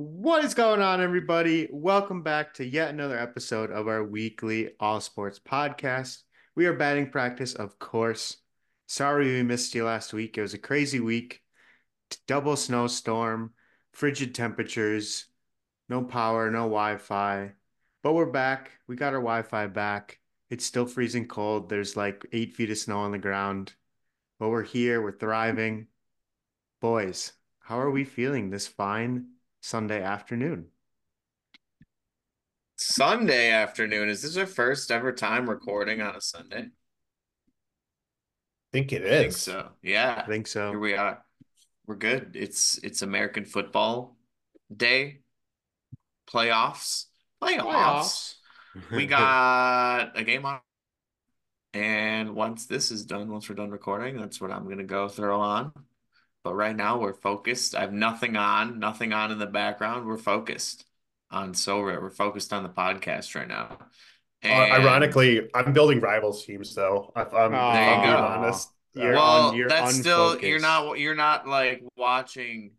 What is going on, everybody? Welcome back to yet another episode of our weekly All Sports podcast. We are batting practice, of course. Sorry we missed you last week. It was a crazy week. Double snowstorm, frigid temperatures, no power, no Wi Fi. But we're back. We got our Wi Fi back. It's still freezing cold. There's like eight feet of snow on the ground. But we're here. We're thriving. Boys, how are we feeling this fine Sunday afternoon. Sunday afternoon. Is this our first ever time recording on a Sunday? I think it is. I think so. Yeah. I think so. Here we are. We're good. It's it's American football day. Playoffs. Playoffs. Playoffs. we got a game on. And once this is done, once we're done recording, that's what I'm gonna go throw on. But right now we're focused. I have nothing on, nothing on in the background. We're focused on Sorare. We're focused on the podcast right now. And... Uh, ironically, I'm building rivals teams though. If I'm, oh, there you go. honest. You're well, that's unfocused. still you're not you're not like watching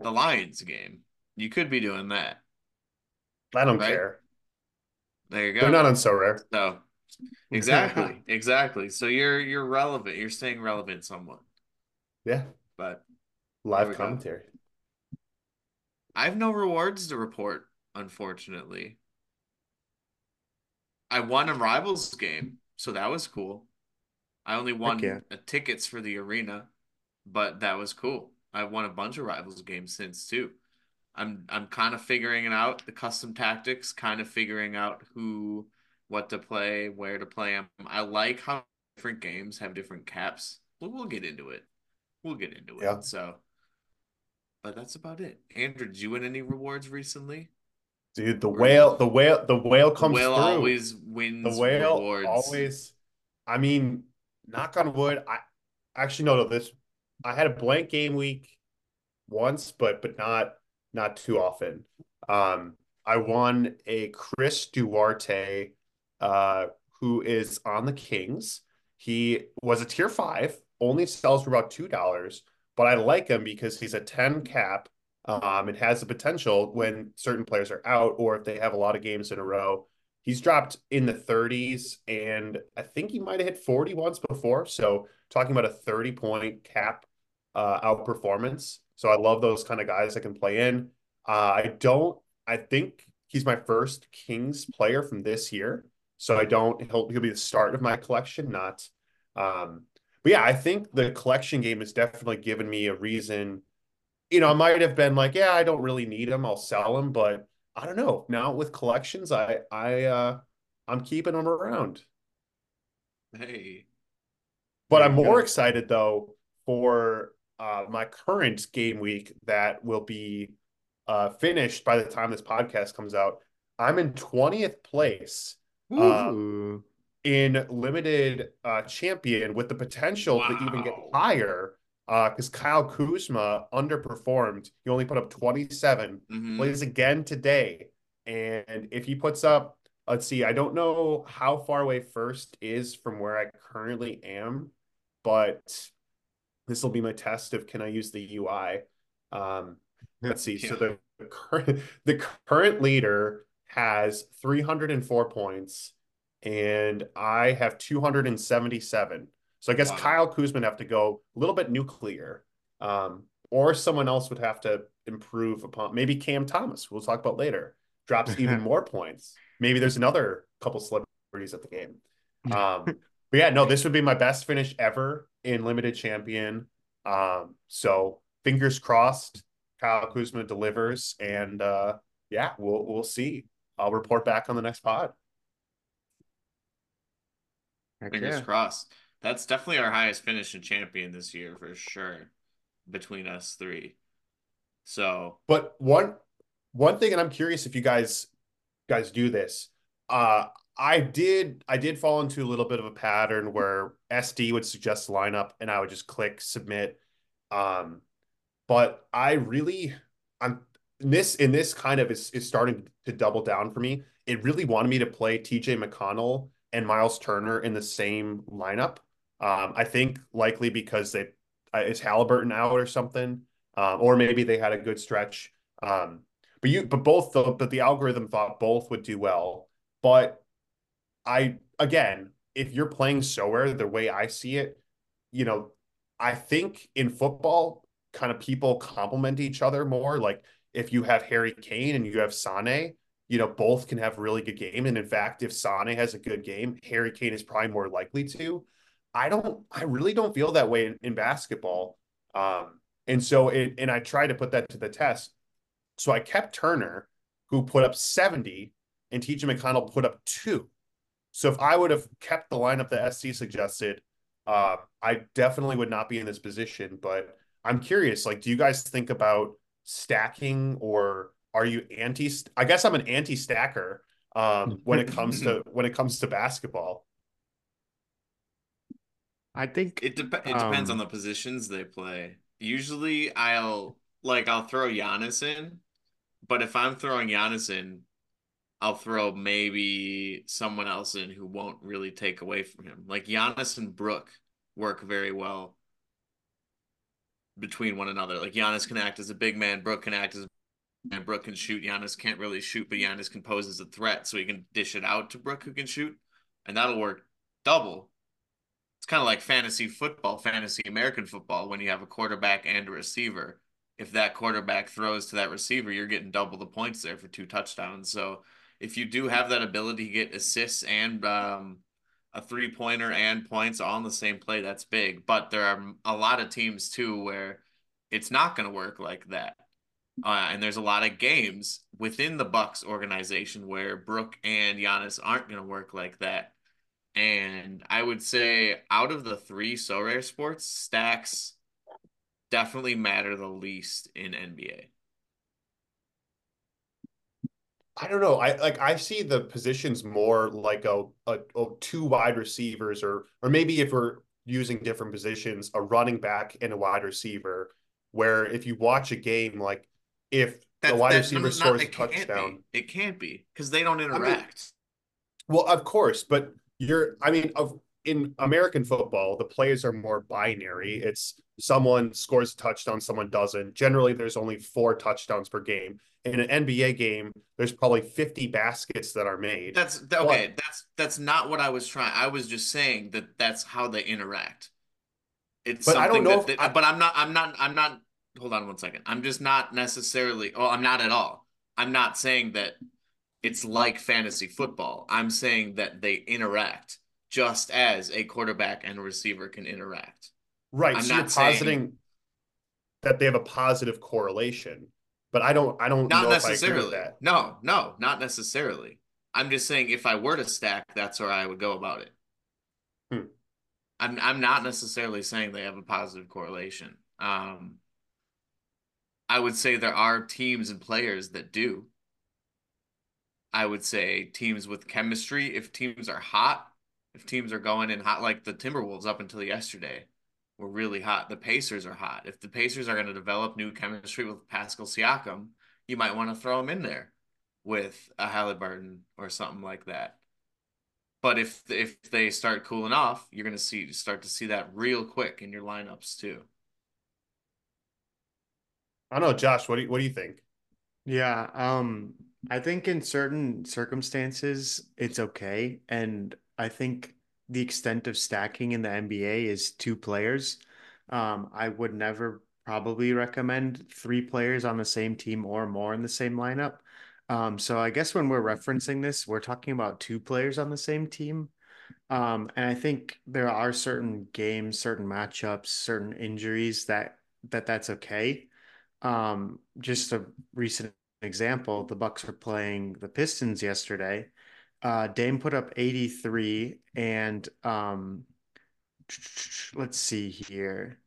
the Lions game. You could be doing that. I don't right? care. There you go. They're not on Sorare. So exactly, exactly. So you're you're relevant. You're staying relevant somewhat. Yeah. But live commentary. Go. I have no rewards to report, unfortunately. I won a rivals game, so that was cool. I only won yeah. Uh, tickets for the arena, but that was cool. I've won a bunch of rivals games since too. I'm I'm kind of figuring it out the custom tactics, kind of figuring out who, what to play, where to play them. I like how different games have different caps. We'll, we'll get into it. We'll get into it. Yeah. So, but that's about it. Andrew, did you win any rewards recently? Dude, the whale, the whale, the whale comes the whale through. always wins. The whale rewards. always. I mean, knock on wood. I actually no, no. This I had a blank game week once, but but not not too often. Um, I won a Chris Duarte, uh, who is on the Kings. He was a tier five only sells for about two dollars, but I like him because he's a ten cap. Um, and has the potential when certain players are out or if they have a lot of games in a row. He's dropped in the 30s, and I think he might have hit 40 once before. So talking about a 30 point cap uh, outperformance. So I love those kind of guys that can play in. Uh, I don't. I think he's my first Kings player from this year. So I don't. He'll he'll be the start of my collection, not um, but yeah, I think the collection game has definitely given me a reason. You know, I might have been like, yeah, I don't really need them. I'll sell them, but I don't know. Now with collections, I I uh I'm keeping them around. Hey. But I'm more excited though for uh my current game week that will be uh finished by the time this podcast comes out. I'm in 20th place. Uh, in limited uh, champion with the potential wow. to even get higher because uh, Kyle Kuzma underperformed. He only put up 27, mm-hmm. plays again today. And if he puts up, let's see, I don't know how far away first is from where I currently am, but this will be my test of can I use the UI. Um, let's see. Yeah. So the, the current the current leader has 304 points and I have 277. So I guess wow. Kyle Kuzma have to go a little bit nuclear, um, or someone else would have to improve upon. Maybe Cam Thomas, we'll talk about later, drops even more points. Maybe there's another couple celebrities at the game. Um, but yeah, no, this would be my best finish ever in limited champion. Um, so fingers crossed, Kyle Kuzma delivers, and uh, yeah, we'll we'll see. I'll report back on the next pod. Heck Fingers yeah. crossed. That's definitely our highest finish in champion this year for sure. Between us three. So But one one thing, and I'm curious if you guys guys do this. Uh I did I did fall into a little bit of a pattern where SD would suggest lineup and I would just click submit. Um, but I really I'm in this in this kind of is, is starting to double down for me. It really wanted me to play TJ McConnell and Miles Turner in the same lineup. Um, I think likely because they uh, is Halliburton out or something, um, or maybe they had a good stretch. Um, but you, but both the, but the algorithm thought both would do well. But I, again, if you're playing Sorare the way I see it, you know, I think in football, kind of people complement each other more. Like if you have Harry Kane and you have Sane, you know, both can have really good game. And in fact, if Sane has a good game, Harry Kane is probably more likely to. I don't, I really don't feel that way in, in basketball. Um, and so it, and I tried to put that to the test. So I kept Turner, who put up 70, and TJ McConnell put up two. So if I would have kept the lineup that SC suggested, uh, I definitely would not be in this position. But I'm curious, like, do you guys think about stacking or are you anti? I guess I'm an anti-stacker um, when it comes to when it comes to basketball. I think it, de- it depends um, on the positions they play. Usually, I'll like I'll throw Giannis in, but if I'm throwing Giannis in, I'll throw maybe someone else in who won't really take away from him. Like Giannis and Brook work very well between one another. Like Giannis can act as a big man, Brook can act as and Brook can shoot. Giannis can't really shoot, but Giannis can pose as a threat, so he can dish it out to Brook who can shoot, and that'll work double. It's kind of like fantasy football, fantasy American football, when you have a quarterback and a receiver. If that quarterback throws to that receiver, you're getting double the points there for two touchdowns. So if you do have that ability to get assists and um, a three pointer and points all in the same play, that's big. But there are a lot of teams too where it's not going to work like that. Uh, and there's a lot of games within the Bucks organization where Brook and Giannis aren't going to work like that. And I would say out of the three Sorare sports, stacks definitely matter the least in NBA. I don't know. I like I see the positions more like a, a, a, two wide receivers or or maybe if we're using different positions, a running back and a wide receiver. Where if you watch a game, like if the wide receiver not, scores a touchdown, it can't be because they don't interact. I mean, well, of course, but you're. I mean, of in American football, the plays are more binary. It's someone scores a touchdown, someone doesn't. Generally, there's only four touchdowns per game. In an NBA game, there's probably 50 baskets that are made. That's okay. But, that's that's not what I was trying. I was just saying that that's how they interact. It's but I don't know. That, I, but I'm not. I'm not. I'm not. Hold on one second. I'm just not necessarily. Oh, I'm not at all. I'm not saying that it's like fantasy football. I'm saying that they interact just as a quarterback and a receiver can interact. Right. I'm so not you're positing saying, that they have a positive correlation, but I don't. I don't. Not necessarily. No, no, not necessarily. I'm just saying if I were to stack, that's where I would go about it. Hmm. I'm I'm not necessarily saying they have a positive correlation. Um, I would say there are teams and players that do. I would say teams with chemistry. If teams are hot, if teams are going in hot, like the Timberwolves up until yesterday were really hot. The Pacers are hot. If the Pacers are going to develop new chemistry with Pascal Siakam, you might want to throw him in there with a Halliburton or something like that. But if if they start cooling off, you're going to see start to see that real quick in your lineups too. I don't know, Josh. What do you, what do you think? Yeah, um, I think in certain circumstances it's okay, and I think the extent of stacking in the NBA is two players. Um, I would never probably recommend three players on the same team or more in the same lineup. Um, so I guess when we're referencing this, we're talking about two players on the same team. Um, and I think there are certain games, certain matchups, certain injuries that that that's okay. Um, just a recent example, the Bucks were playing the Pistons yesterday uh, Dame put up 83 and um, let's see here.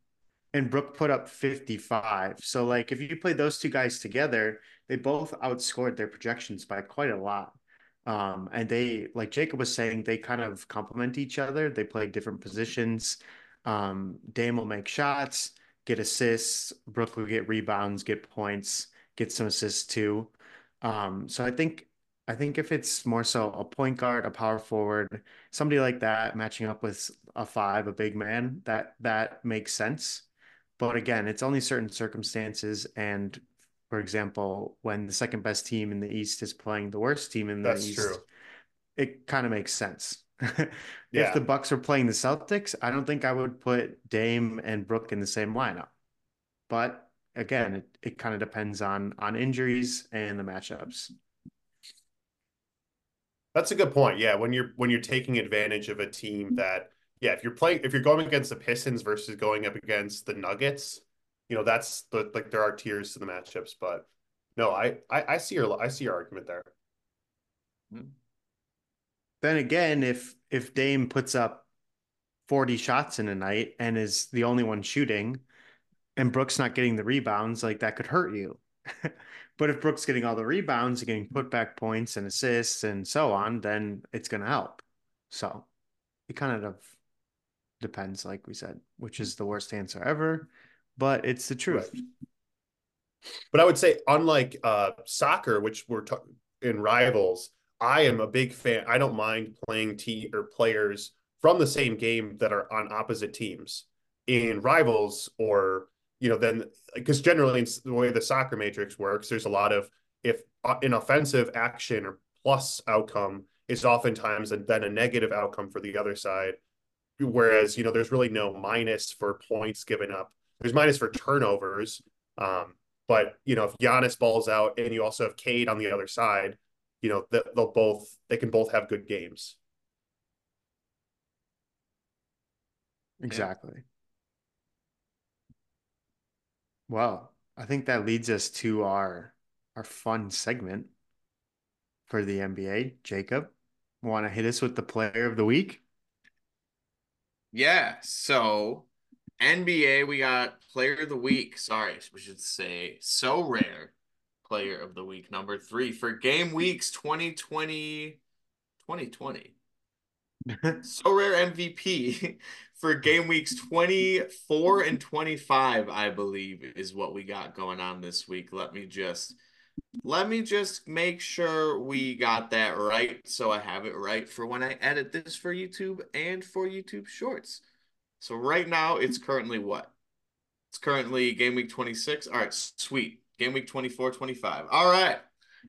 And Brook put up 55. So like if you play those two guys together, they both outscored their projections by quite a lot. Um, and they like Jacob was saying, they kind of complement each other. They play different positions. Um, Dame will make shots, get assists. Brook will get rebounds, get points, get some assists too. Um, so I think I think if it's more so a point guard, a power forward, somebody like that matching up with a five, a big man, that that makes sense. But again, it's only certain circumstances and for example, when the second best team in the East is playing the worst team in the That's East, true. it kind of makes sense. if Yeah. the Bucks are playing the Celtics, I don't think I would put Dame and Brook in the same lineup. But again, it, it kind of depends on on injuries and the matchups. That's a good point. Yeah, when you're when you're taking advantage of a team that yeah, if you're playing if you're going against the Pistons versus going up against the Nuggets, you know, that's the like there are tiers to the matchups, but no, I I, I see your I see your argument there. Mm-hmm. Then again, if if Dame puts up 40 shots in a night and is the only one shooting and Brooks not getting the rebounds, like that could hurt you. but if Brooks getting all the rebounds and getting put back points and assists and so on, then it's going to help. So it kind of depends, like we said, which is the worst answer ever, but it's the truth. Right. But I would say, unlike uh, soccer, which we're t- in rivals, I am a big fan. I don't mind playing T or players from the same game that are on opposite teams in rivals or you know then because generally the way the soccer matrix works there's a lot of if uh, an offensive action or plus outcome is oftentimes and then a negative outcome for the other side whereas you know there's really no minus for points given up there's minus for turnovers um, but you know if Giannis balls out and you also have Cade on the other side you know they'll both they can both have good games Exactly. Well, I think that leads us to our our fun segment for the NBA. Jacob, want to hit us with the player of the week? Yeah. So NBA, we got player of the week. Sorry, we should say Sorare player of the week number three for game weeks 2020 2020 Sorare MVP for game weeks 24 and 25, I believe, is what we got going on this week. Let me just let me just make sure we got that right so I have it right for when I edit this for YouTube and for YouTube Shorts. So right now it's currently what? It's currently game week 26. All right, sweet. Game week 24, 25. All right.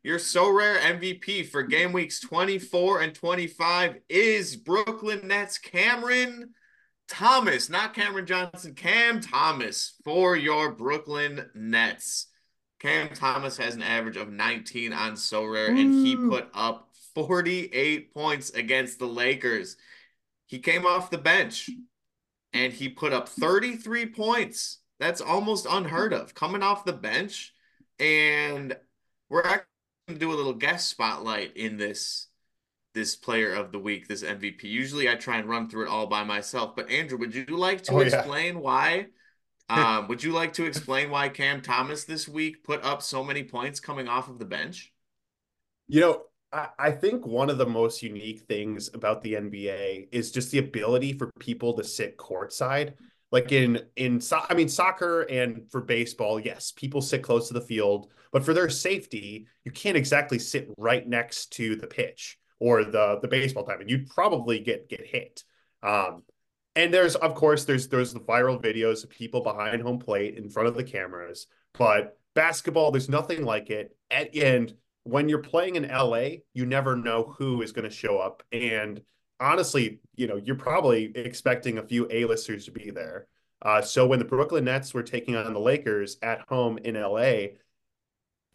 Your Sorare MVP for game weeks 24 and 25 is Brooklyn Nets Cameron Thomas, not Cameron Johnson, Cam Thomas for your Brooklyn Nets. Cam Thomas has an average of 19 on Sorare, and he mm. put up 48 points against the Lakers. He came off the bench and he put up 33 points. That's almost unheard of coming off the bench. And we're actually going to do a little guest spotlight in this this player of the week, this MVP. Usually I try and run through it all by myself. But Andrew, would you like to oh, explain yeah. why? Um, would you like to explain why Cam Thomas this week put up so many points coming off of the bench? You know, I, I think one of the most unique things about the NBA is just the ability for people to sit courtside. Like in in so- I mean soccer and for baseball, yes, people sit close to the field, but for their safety, you can't exactly sit right next to the pitch or the the baseball diamond, you'd probably get get hit. Um, and there's of course there's there's the viral videos of people behind home plate in front of the cameras, but basketball there's nothing like it. At, and when you're playing in LA, you never know who is going to show up. And honestly, you know, you're probably expecting a few A-listers to be there. Uh, so when the Brooklyn Nets were taking on the Lakers at home in LA,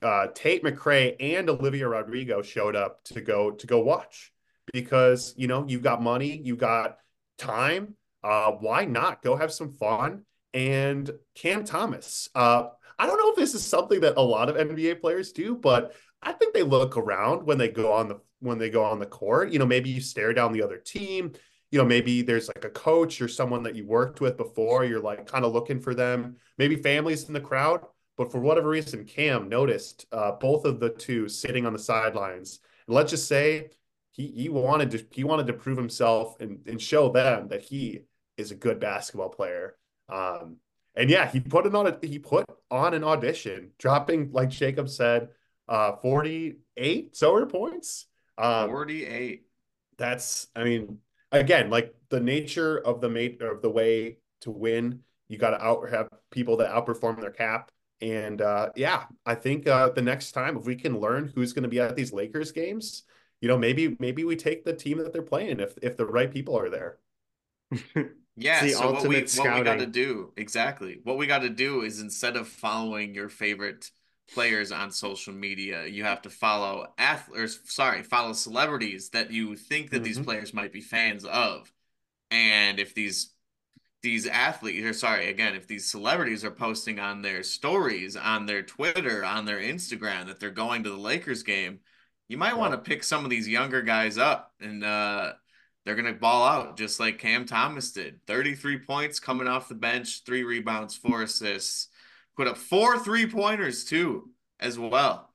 uh, Tate McRae and Olivia Rodrigo showed up to go to go watch because you know you've got money, you got time. Uh, why not go have some fun? And Cam Thomas, uh, I don't know if this is something that a lot of NBA players do, but I think they look around when they go on the when they go on the court. You know, maybe you stare down the other team. You know, maybe there's like a coach or someone that you worked with before. You're like kind of looking for them. Maybe families in the crowd. But for whatever reason, Cam noticed uh, both of the two sitting on the sidelines. And let's just say he he wanted to he wanted to prove himself and, and show them that he is a good basketball player. Um, and yeah, he put it on a he put on an audition, dropping like Jacob said, uh, forty eight Sorare points. Um, forty eight. That's I mean again like the nature of the mate of the way to win. You got to out have people that outperform their cap And uh, yeah, I think uh, the next time if we can learn who's going to be at these Lakers games, you know, maybe maybe we take the team that they're playing if if the right people are there. yeah. So what we what we got to do exactly what we got to do is instead of following your favorite players on social media, you have to follow athletes. Sorry, follow celebrities that you think that mm-hmm. these players might be fans of, and if these these athletes or sorry again if these celebrities are posting on their stories on their twitter on their instagram that they're going to the lakers game you might want to pick some of these younger guys up and uh, they're going to ball out just like cam thomas did 33 points coming off the bench three rebounds four assists put up four three pointers too as well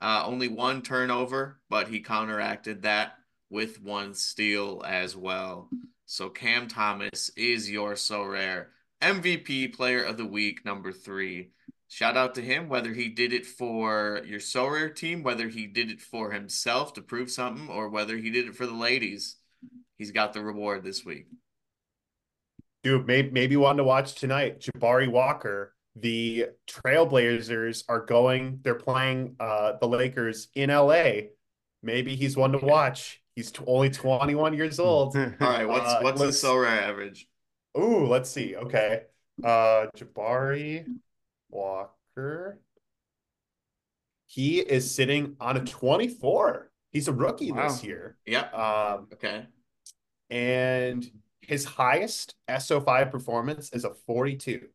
uh, only one turnover but he counteracted that with one steal as well so Cam Thomas is your Sorare MVP player of the week, number three. Shout out to him, whether he did it for your Sorare team, whether he did it for himself to prove something, or whether he did it for the ladies. He's got the reward this week. Dude, maybe, maybe one to watch tonight. Jabari Walker. The Trailblazers are going, they're playing uh, the Lakers in LA. Maybe he's one to watch. He's t- only 21 years old. All right, what's uh, what's the Sorare average? Ooh, let's see. Okay. Uh Jabari Walker. He is sitting on a 24. He's a rookie wow. this year. Yeah. Um okay. And his highest SO5 performance is a 42.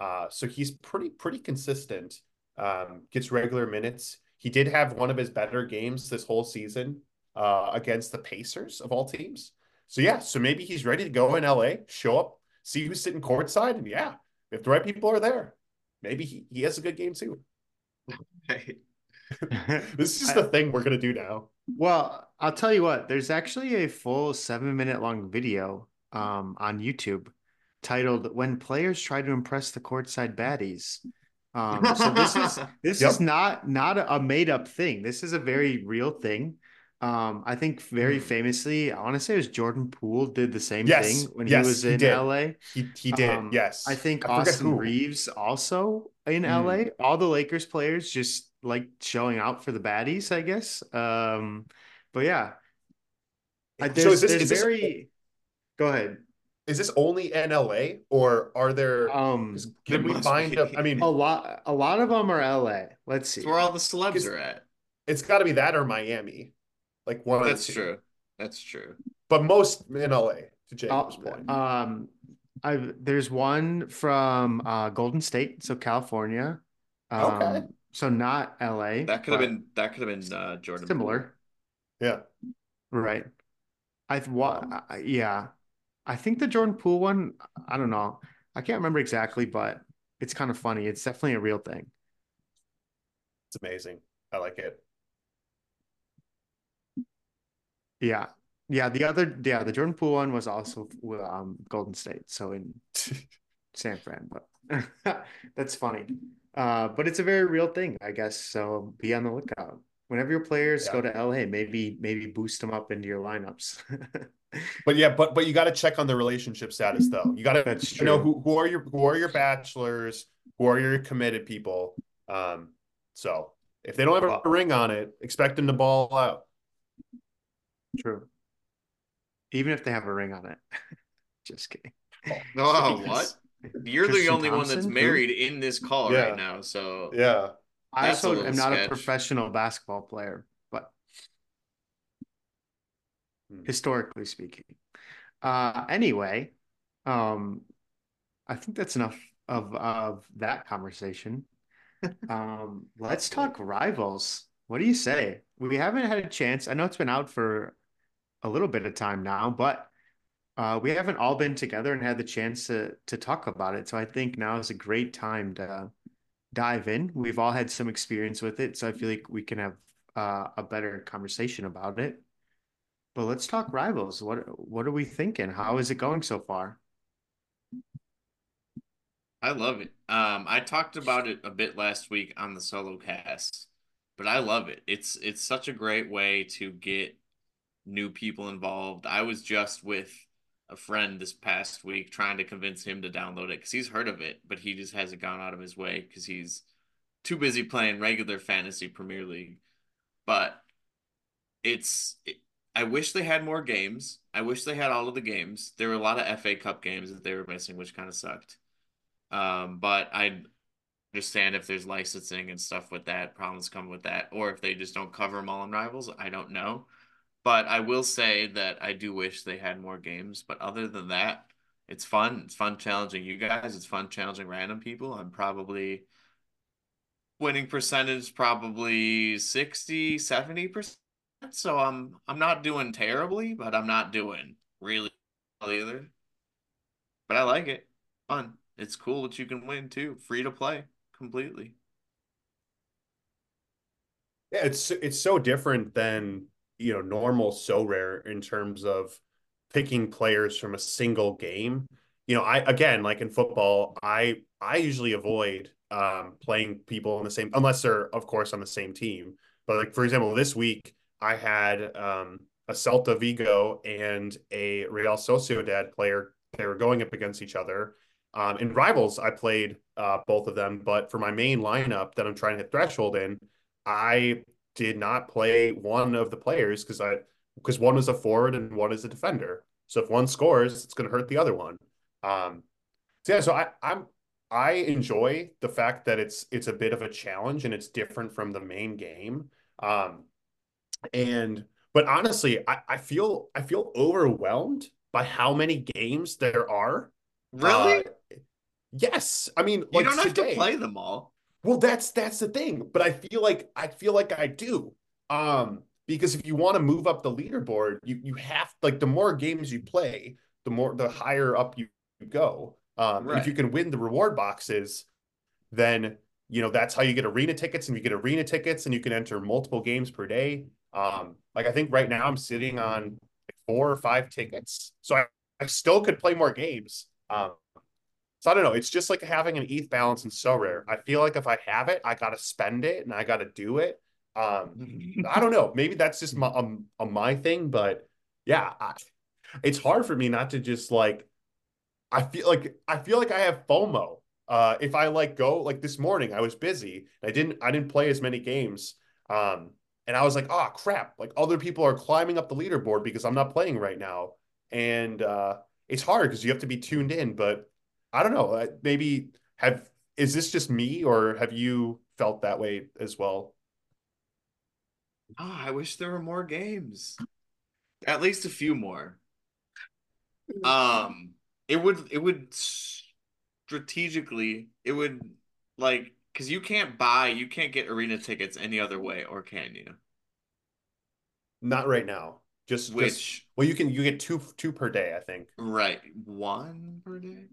Uh so he's pretty pretty consistent. Um gets regular minutes. He did have one of his better games this whole season uh, against the Pacers of all teams. So yeah, so maybe he's ready to go in LA, show up, see who's sitting courtside, and yeah, if the right people are there, maybe he, he has a good game too. this is just the thing we're gonna do now. Well, I'll tell you what. There's actually a full seven minute long video um, on YouTube titled "When Players Try to Impress the Courtside Baddies." Um, so this is this yep. is not not a made up thing. This is a very real thing. Um, I think very hmm. famously, I want to say it was Jordan Poole did the same yes, thing when yes, he was in he LA. He he did, um, yes. I think I Austin Reaves also in mm. LA. All the Lakers players just like showing out for the baddies, I guess. Um, but yeah. There's, so is this, is very this, go ahead. Is this only in LA or are there um can we find a, I mean a lot a lot of them are LA. Let's see. That's where all the celebs are at. It's gotta be that or Miami. Like one That's true. That's true. But most in LA, to Jacob's uh, point. Um, I there's one from uh, Golden State, so California. Um, okay. So not LA. That could have been that could have been uh, Jordan. Similar. Yeah. Right. i've what? Yeah. I think the Jordan Poole one. I don't know. I can't remember exactly, but it's kind of funny. It's definitely a real thing. It's amazing. I like it. Yeah. Yeah. The other, yeah, the Jordan Poole one was also um, Golden State. So in San Fran, but that's funny. Uh, but it's a very real thing, I guess. So be on the lookout. Whenever your players yeah. go to LA, maybe maybe boost them up into your lineups. but yeah, but but you got to check on the relationship status though. You got to That's know who, who are your who are your bachelors, who are your committed people. Um, so if they don't have a ring on it, expect them to ball out. True. Even if they have a ring on it. Just kidding. Oh, what? You're Tristan the only Thompson? one that's married in this call yeah. right now. So yeah. I also am not sketch. a professional basketball player, but hmm. historically speaking. Uh anyway, um I think that's enough of of that conversation. um let's talk rivals. What do you say? We haven't had a chance. I know it's been out for a little bit of time now, but uh, we haven't all been together and had the chance to to talk about it. So I think now is a great time to dive in. We've all had some experience with it, so I feel like we can have uh, a better conversation about it. But let's talk rivals. What what are we thinking? How is it going so far? I love it. Um, I talked about it a bit last week on the solo cast, but I love it. It's it's such a great way to get new people involved. I was just with a friend this past week trying to convince him to download it because he's heard of it, but he just hasn't gone out of his way because he's too busy playing regular fantasy Premier League. But it's it, I wish they had more games. I wish they had all of the games. There were a lot of FA Cup games that they were missing, which kind of sucked. Um, but I understand if there's licensing and stuff with that, problems come with that, or if they just don't cover them all in Rivals. I don't know. But I will say that I do wish they had more games. But other than that, it's fun. It's fun challenging you guys. It's fun challenging random people. I'm probably winning percentage probably 60, 70%. So I'm I'm not doing terribly, but I'm not doing really well either. But I like it. Fun. It's cool that you can win too. Free to play completely. Yeah, it's it's so different than you know normal Sorare in terms of picking players from a single game. You know, I again like in football, I I usually avoid um, playing people on the same unless they're of course on the same team. But like for example, this week I had um, a Celta Vigo and a Real Sociedad player. They were going up against each other. Um, in rivals, I played uh, both of them, but for my main lineup that I'm trying to hit threshold in, I did not play one of the players because I because one is a forward and one is a defender. So if one scores, it's going to hurt the other one. Um, so yeah, so I, I'm I enjoy the fact that it's it's a bit of a challenge and it's different from the main game. Um, and but honestly, I, I feel I feel overwhelmed by how many games there are. Really? Uh, yes. I mean, like you don't have today, to play them all. Well, that's that's the thing. But I feel like I feel like I do. Um, because if you want to move up the leaderboard, you you have like the more games you play, the more the higher up you go. Um, right. if you can win the reward boxes, then you know that's how you get arena tickets, and you get arena tickets, and you can enter multiple games per day. Um, like I think right now I'm sitting on like four or five tickets, so I, I still could play more games. Um, so I don't know. It's just like having an ETH balance in Sorare. I feel like if I have it, I got to spend it and I got to do it. Um, I don't know. Maybe that's just my um, a my thing, but yeah, I, it's hard for me not to just like. I feel like I feel like I have FOMO. Uh, if I like go like this morning, I was busy. I didn't I didn't play as many games. Um, and I was like, oh crap, like other people are climbing up the leaderboard because I'm not playing right now. And uh, it's hard because you have to be tuned in. But I don't know, maybe have is this just me or have you felt that way as well? Oh, I wish there were more games. At least a few more. Um it would it would strategically it would like because you can't buy, you can't get arena tickets any other way, or can you? Not right now. Just which? Just, well, you can you get two two per day, I think. Right, one per day,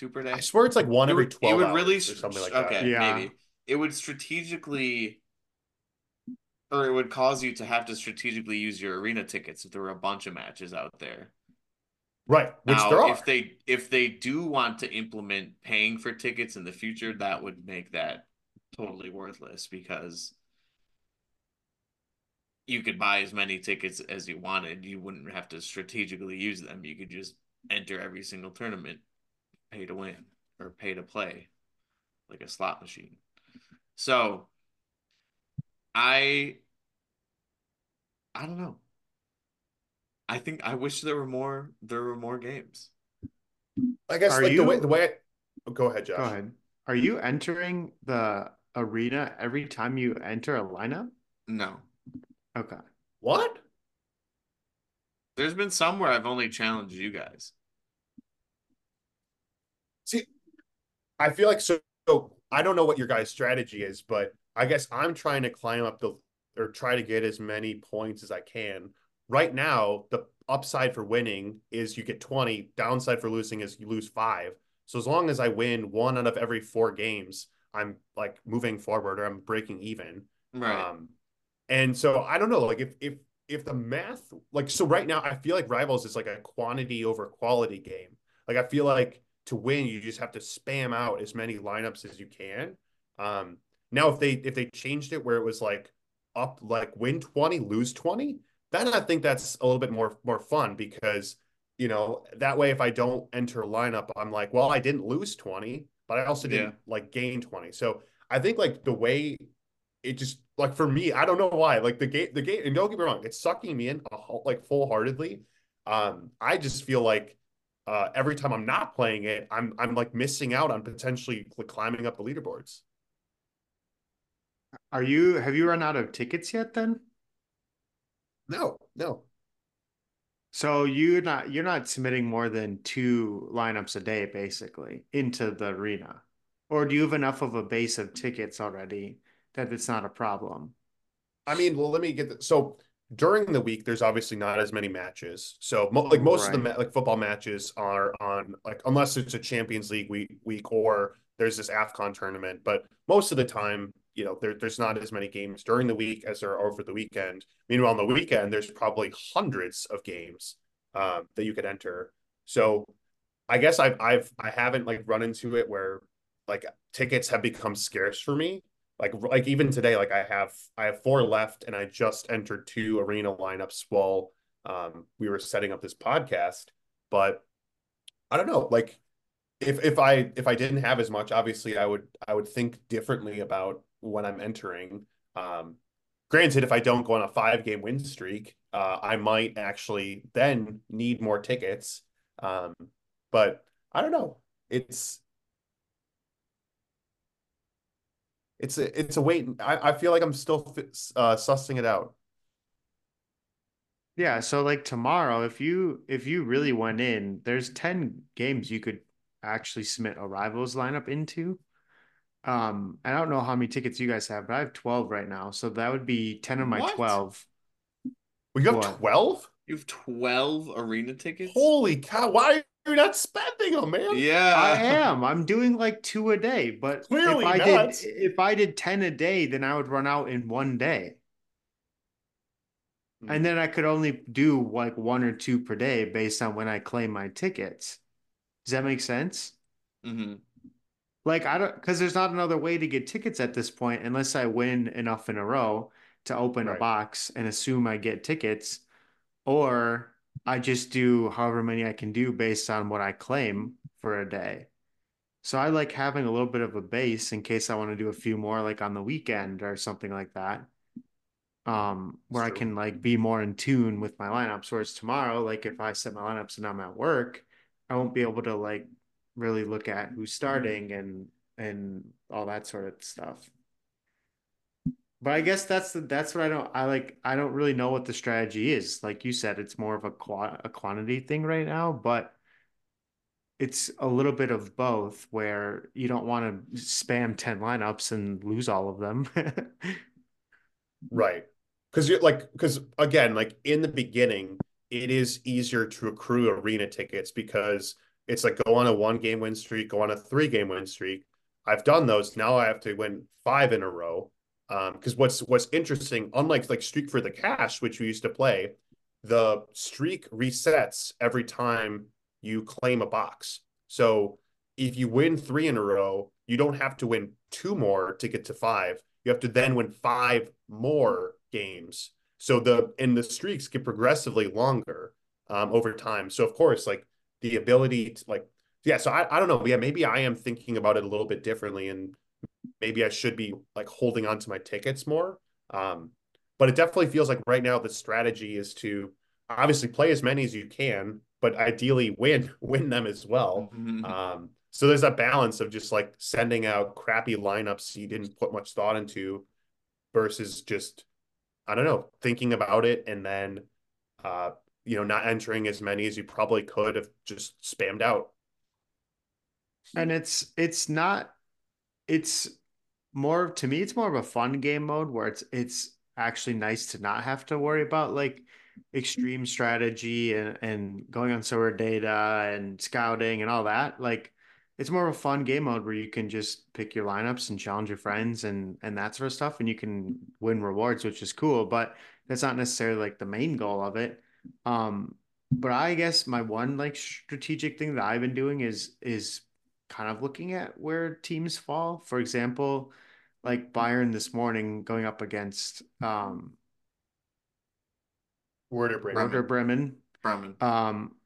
two per day. I swear it's like one it every would, twelve. It would really or something like okay, that. Yeah. maybe it would strategically, or it would cause you to have to strategically use your arena tickets if there were a bunch of matches out there. Right. Which now, there are. if they if they do want to implement paying for tickets in the future, that would make that totally worthless because you could buy as many tickets as you wanted. You wouldn't have to strategically use them. You could just enter every single tournament, pay to win or pay to play, like a slot machine. So I I don't know. I think I wish there were more. There were more games. I guess Are like you, the way the way. I, oh, go ahead, Josh. Go ahead. Are you entering the arena every time you enter a lineup? No. Okay. What? There's been some where I've only challenged you guys. I feel like so, so I don't know what your guys' strategy is, but I guess I'm trying to climb up the or try to get as many points as I can. Right now the upside for winning is you get 20 downside for losing is you lose five. So as long as i win one out of every four games i'm like moving forward or i'm breaking even. Right. Um, and so i don't know like if if if the math like so right now i feel like rivals is like a quantity over quality game. Like i feel like to win you just have to spam out as many lineups as you can um now if they if they changed it where it was like up like win 20 lose 20 then I think that's a little bit more more fun because you know that way if I don't enter a lineup, I'm like, well, I didn't lose 20, but I also didn't yeah. like gain 20. So I think like the way it just like for me, I don't know why. Like the game, the game, and don't get me wrong, it's sucking me in like full heartedly. Um, I just feel like uh, every time I'm not playing it, I'm I'm like missing out on potentially climbing up the leaderboards. Are you have you run out of tickets yet then? No, no. So you're not you're not submitting more than two lineups a day basically into the arena. Or do you have enough of a base of tickets already that it's not a problem? I mean, well, let me get the, so during the week there's obviously not as many matches. So mo- like most right. of the like football matches are on like unless it's a champions league week week or there's this afcon tournament but most of the time you know there, there's not as many games during the week as there are over the weekend. Meanwhile on the weekend there's probably hundreds of games um, that you could enter. So i guess i've i've i haven't like run into it where like tickets have become scarce for me like like even today like i have i have four left and i just entered two arena lineups while um, we were setting up this podcast but i don't know like if if i if i didn't have as much obviously i would i would think differently about when i'm entering. Um granted if i don't go on a five game win streak uh i might actually then need more tickets um but i don't know. It's it's a it's a wait. I, I feel like I'm still uh, sussing it out. Yeah, so like tomorrow, if you if you really went in, there's ten games you could actually submit a rivals lineup into. Um, I don't know how many tickets you guys have, but I have twelve right now, so that would be ten of my what? twelve. We got twelve. You have twelve arena tickets. Holy cow! Why you're not spending them, man. Yeah, I am. I'm doing like two a day, but Clearly if I not. did if I did ten a day, then I would run out in one day. Mm-hmm. And then I could only do like one or two per day based on when I claim my tickets. Does that make sense? Mm-hmm. Like I don't because there's not another way to get tickets at this point unless I win enough in a row to open right. a box and assume I get tickets, or I just do however many I can do based on what I claim for a day. So I like having a little bit of a base in case I want to do a few more like on the weekend or something like that. Um, where I can like be more in tune with my lineups. Whereas tomorrow, like if I set my lineups and I'm at work, I won't be able to like really look at who's starting and and all that sort of stuff. But I guess that's the, that's what I don't I like I don't really know what the strategy is. Like you said, it's more of a qua- a quantity thing right now, but it's a little bit of both where you don't want to spam 10 lineups and lose all of them. right. Cuz you're like cuz again, like in the beginning, it is easier to accrue arena tickets because it's like go on a one game win streak, go on a three game win streak. I've done those. Now I have to win five in a row because um, what's what's interesting, unlike like Streak for the Cash, which we used to play, the streak resets every time you claim a box. So if you win three in a row, you don't have to win two more to get to five. You have to then win five more games. So the and the streaks get progressively longer um, over time. So of course, like the ability to like yeah. So I, I don't know. Yeah, maybe I am thinking about it a little bit differently and maybe I should be like holding on to my tickets more. Um, but it definitely feels like right now the strategy is to obviously play as many as you can, but ideally win win them as well. Mm-hmm. Um, so there's that balance of just like sending out crappy lineups you didn't put much thought into versus just I don't know thinking about it and then uh, you know not entering as many as you probably could have just spammed out. And it's it's not it's more to me it's more of a fun game mode where it's it's actually nice to not have to worry about like extreme strategy and and going on SorareData and scouting and all that. Like it's more of a fun game mode where you can just pick your lineups and challenge your friends and and that sort of stuff and you can win rewards which is cool but that's not necessarily like the main goal of it. Um but i guess my one like strategic thing that i've been doing is is kind of looking at where teams fall. For example, like Bayern this morning going up against um Werder Bremen. Werder Bremen. Bremen. Um,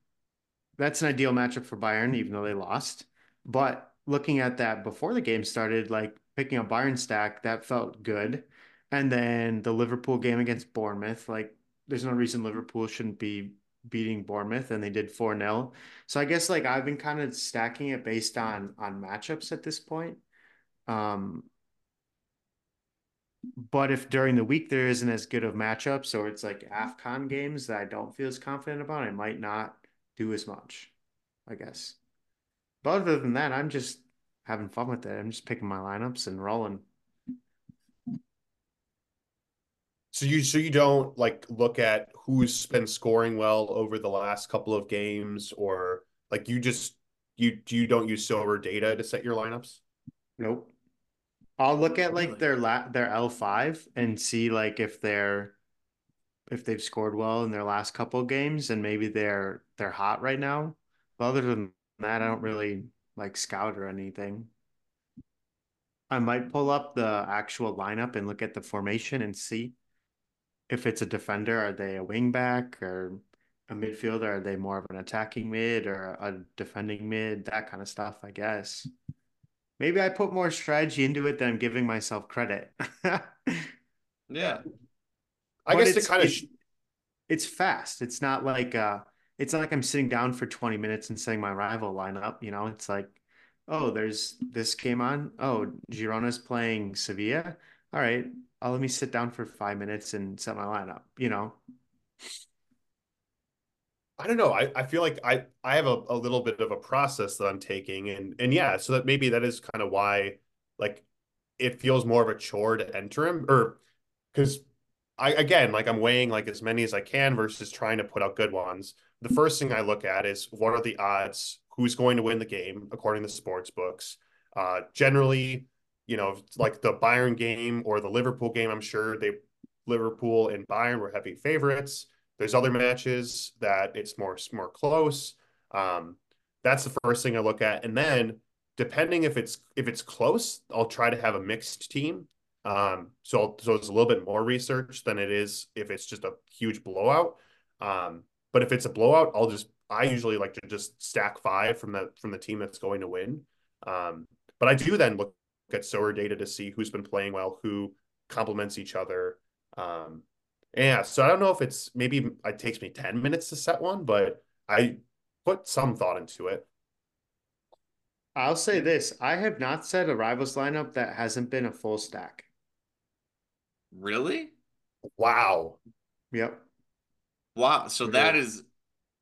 that's an ideal matchup for Bayern, even though they lost. But looking at that before the game started, like picking a Bayern stack that felt good, and then the Liverpool game against Bournemouth, like there's no reason Liverpool shouldn't be beating Bournemouth, and they did four 0 So I guess like I've been kind of stacking it based on on matchups at this point. Um, but if during the week there isn't as good of matchups or it's like AFCON games that I don't feel as confident about, I might not do as much, I guess. But other than that, I'm just having fun with it. I'm just picking my lineups and rolling. So you so you don't like look at who's been scoring well over the last couple of games or like you just you you don't use SorareData to set your lineups? Nope. I'll look at like their la- their L5 and see like if they're if they've scored well in their last couple of games and maybe they're they're hot right now. But other than that, I don't really like scout or anything. I might pull up the actual lineup and look at the formation and see if it's a defender, are they a wing back or a midfielder? Are they more of an attacking mid or a defending mid? That kind of stuff, I guess. Maybe I put more strategy into it than I'm giving myself credit. yeah. I but guess it kind of it's, it's fast. It's not like uh it's not like I'm sitting down for 20 minutes and setting my rival lineup, you know. It's like, oh, there's this game on. Oh, Girona's playing Sevilla. All right. I'll let me sit down for 5 minutes and set my lineup, you know. I don't know. I, I feel like I, I have a, a little bit of a process that I'm taking and and yeah, so that maybe that is kind of why like it feels more of a chore to enter him or because I again like I'm weighing like as many as I can versus trying to put out good ones. The first thing I look at is what are the odds, who's going to win the game according to sports books. Uh generally, you know, like the Bayern game or the Liverpool game, I'm sure they Liverpool and Bayern were heavy favorites. There's other matches that it's more more close. Um, that's the first thing I look at, and then depending if it's if it's close, I'll try to have a mixed team. Um, so so it's a little bit more research than it is if it's just a huge blowout. Um, but if it's a blowout, I'll just I usually like to just stack five from the from the team that's going to win. Um, but I do then look at SorareData to see who's been playing well, who complements each other. Um, yeah, so I don't know if it's maybe it takes me 10 minutes to set one, but I put some thought into it. I'll say this I have not set a rivals lineup that hasn't been a full stack. Really? Wow. Yep. Wow. So that is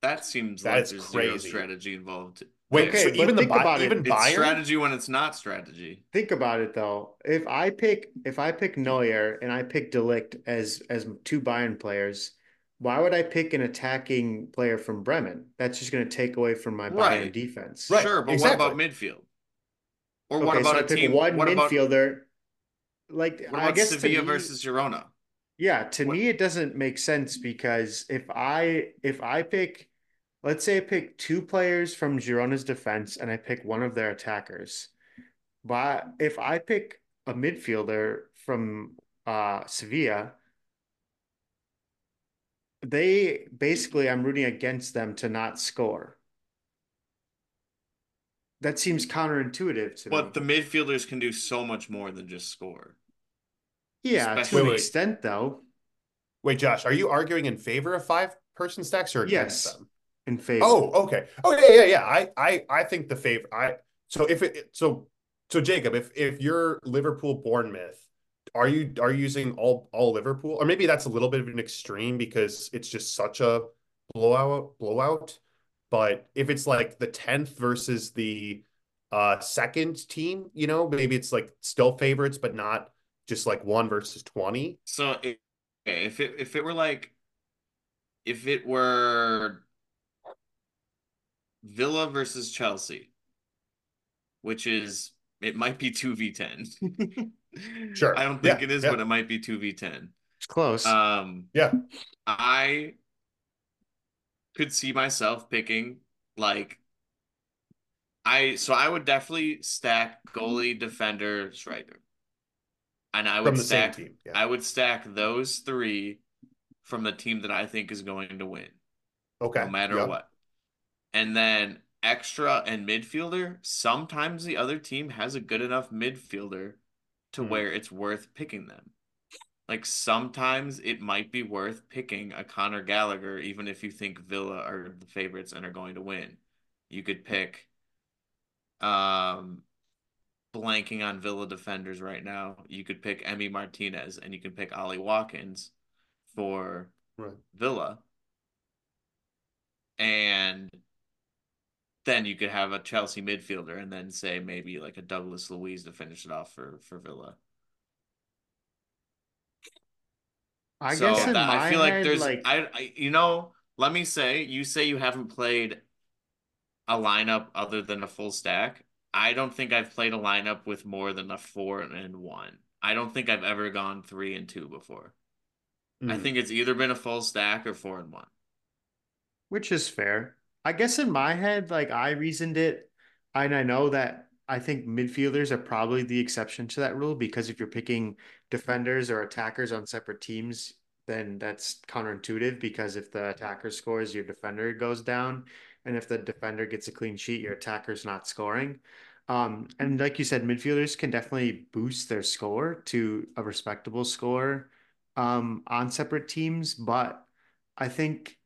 that seems that like there's crazy. zero strategy involved. Wait, okay, so even the about even it. Bayern? It's strategy when it's not strategy. Think about it though. If I pick if I pick Neuer and I pick de Ligt as as two Bayern players, why would I pick an attacking player from Bremen? That's just going to take away from my right. Bayern defense. Right. Sure, but exactly. what about midfield? Or okay, what about so a team? One what midfielder. About, like what about I guess Sevilla me, versus Girona. Yeah, to what? me it doesn't make sense because if I if I pick let's say I pick two players from Girona's defense and I pick one of their attackers. But if I pick a midfielder from uh, Sevilla, they basically I'm rooting against them to not score. That seems counterintuitive to but me. But the midfielders can do so much more than just score. Yeah, Especially... to an extent though. Wait, Josh, are you arguing in favor of five person stacks or against yes. them? In favor. Oh, okay. Oh, yeah, yeah, yeah. I, I, I think the favor. I so if it so so Jacob, if if you're Liverpool Bournemouth, are you are you using all all Liverpool, or maybe that's a little bit of an extreme because it's just such a blowout blowout. But if it's like the tenth versus the uh second team, you know, maybe it's like still favorites, but not just like one versus twenty. So if it if it were like if it were Villa versus Chelsea, which is it might be two v ten. sure, I don't think yeah, it is, yeah. but it might be two v ten. It's close. Um, yeah, I could see myself picking like I so I would definitely stack goalie, defender, striker. And I would stack yeah. I would stack those three from the team that I think is going to win. Okay. No matter yep. what. And then extra and midfielder, sometimes the other team has a good enough midfielder to mm. where it's worth picking them. Like sometimes it might be worth picking a Conor Gallagher, even if you think Villa are the favorites and are going to win. You could pick um blanking on Villa defenders right now. You could pick Emi Martinez and you can pick Ollie Watkins for right. Villa. And then you could have a Chelsea midfielder and then say maybe like a Douglas Luiz to finish it off for for Villa. I so guess that, I feel head, like there's like... I, I you know let me say you say you haven't played a lineup other than a full stack. I don't think I've played a lineup with more than a four and one. I don't think I've ever gone three and two before. Mm. I hmm. think it's either been a full stack or four and one. Which is fair. I guess in my head, like I reasoned it, and I know that I think midfielders are probably the exception to that rule because if you're picking defenders or attackers on separate teams, then that's counterintuitive because if the attacker scores, your defender goes down. And if the defender gets a clean sheet, your attacker's not scoring. Um, and like you said, midfielders can definitely boost their score to a respectable score um, on separate teams. But I think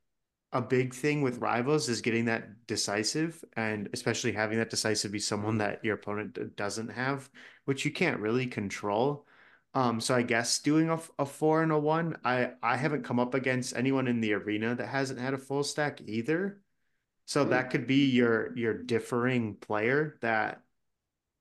a big thing with rivals is getting that decisive and especially having that decisive be someone that your opponent doesn't have, which you can't really control. Um, so I guess doing a, a four and a one, I, I haven't come up against anyone in the arena that hasn't had a full stack either. So mm. that could be your your differing player that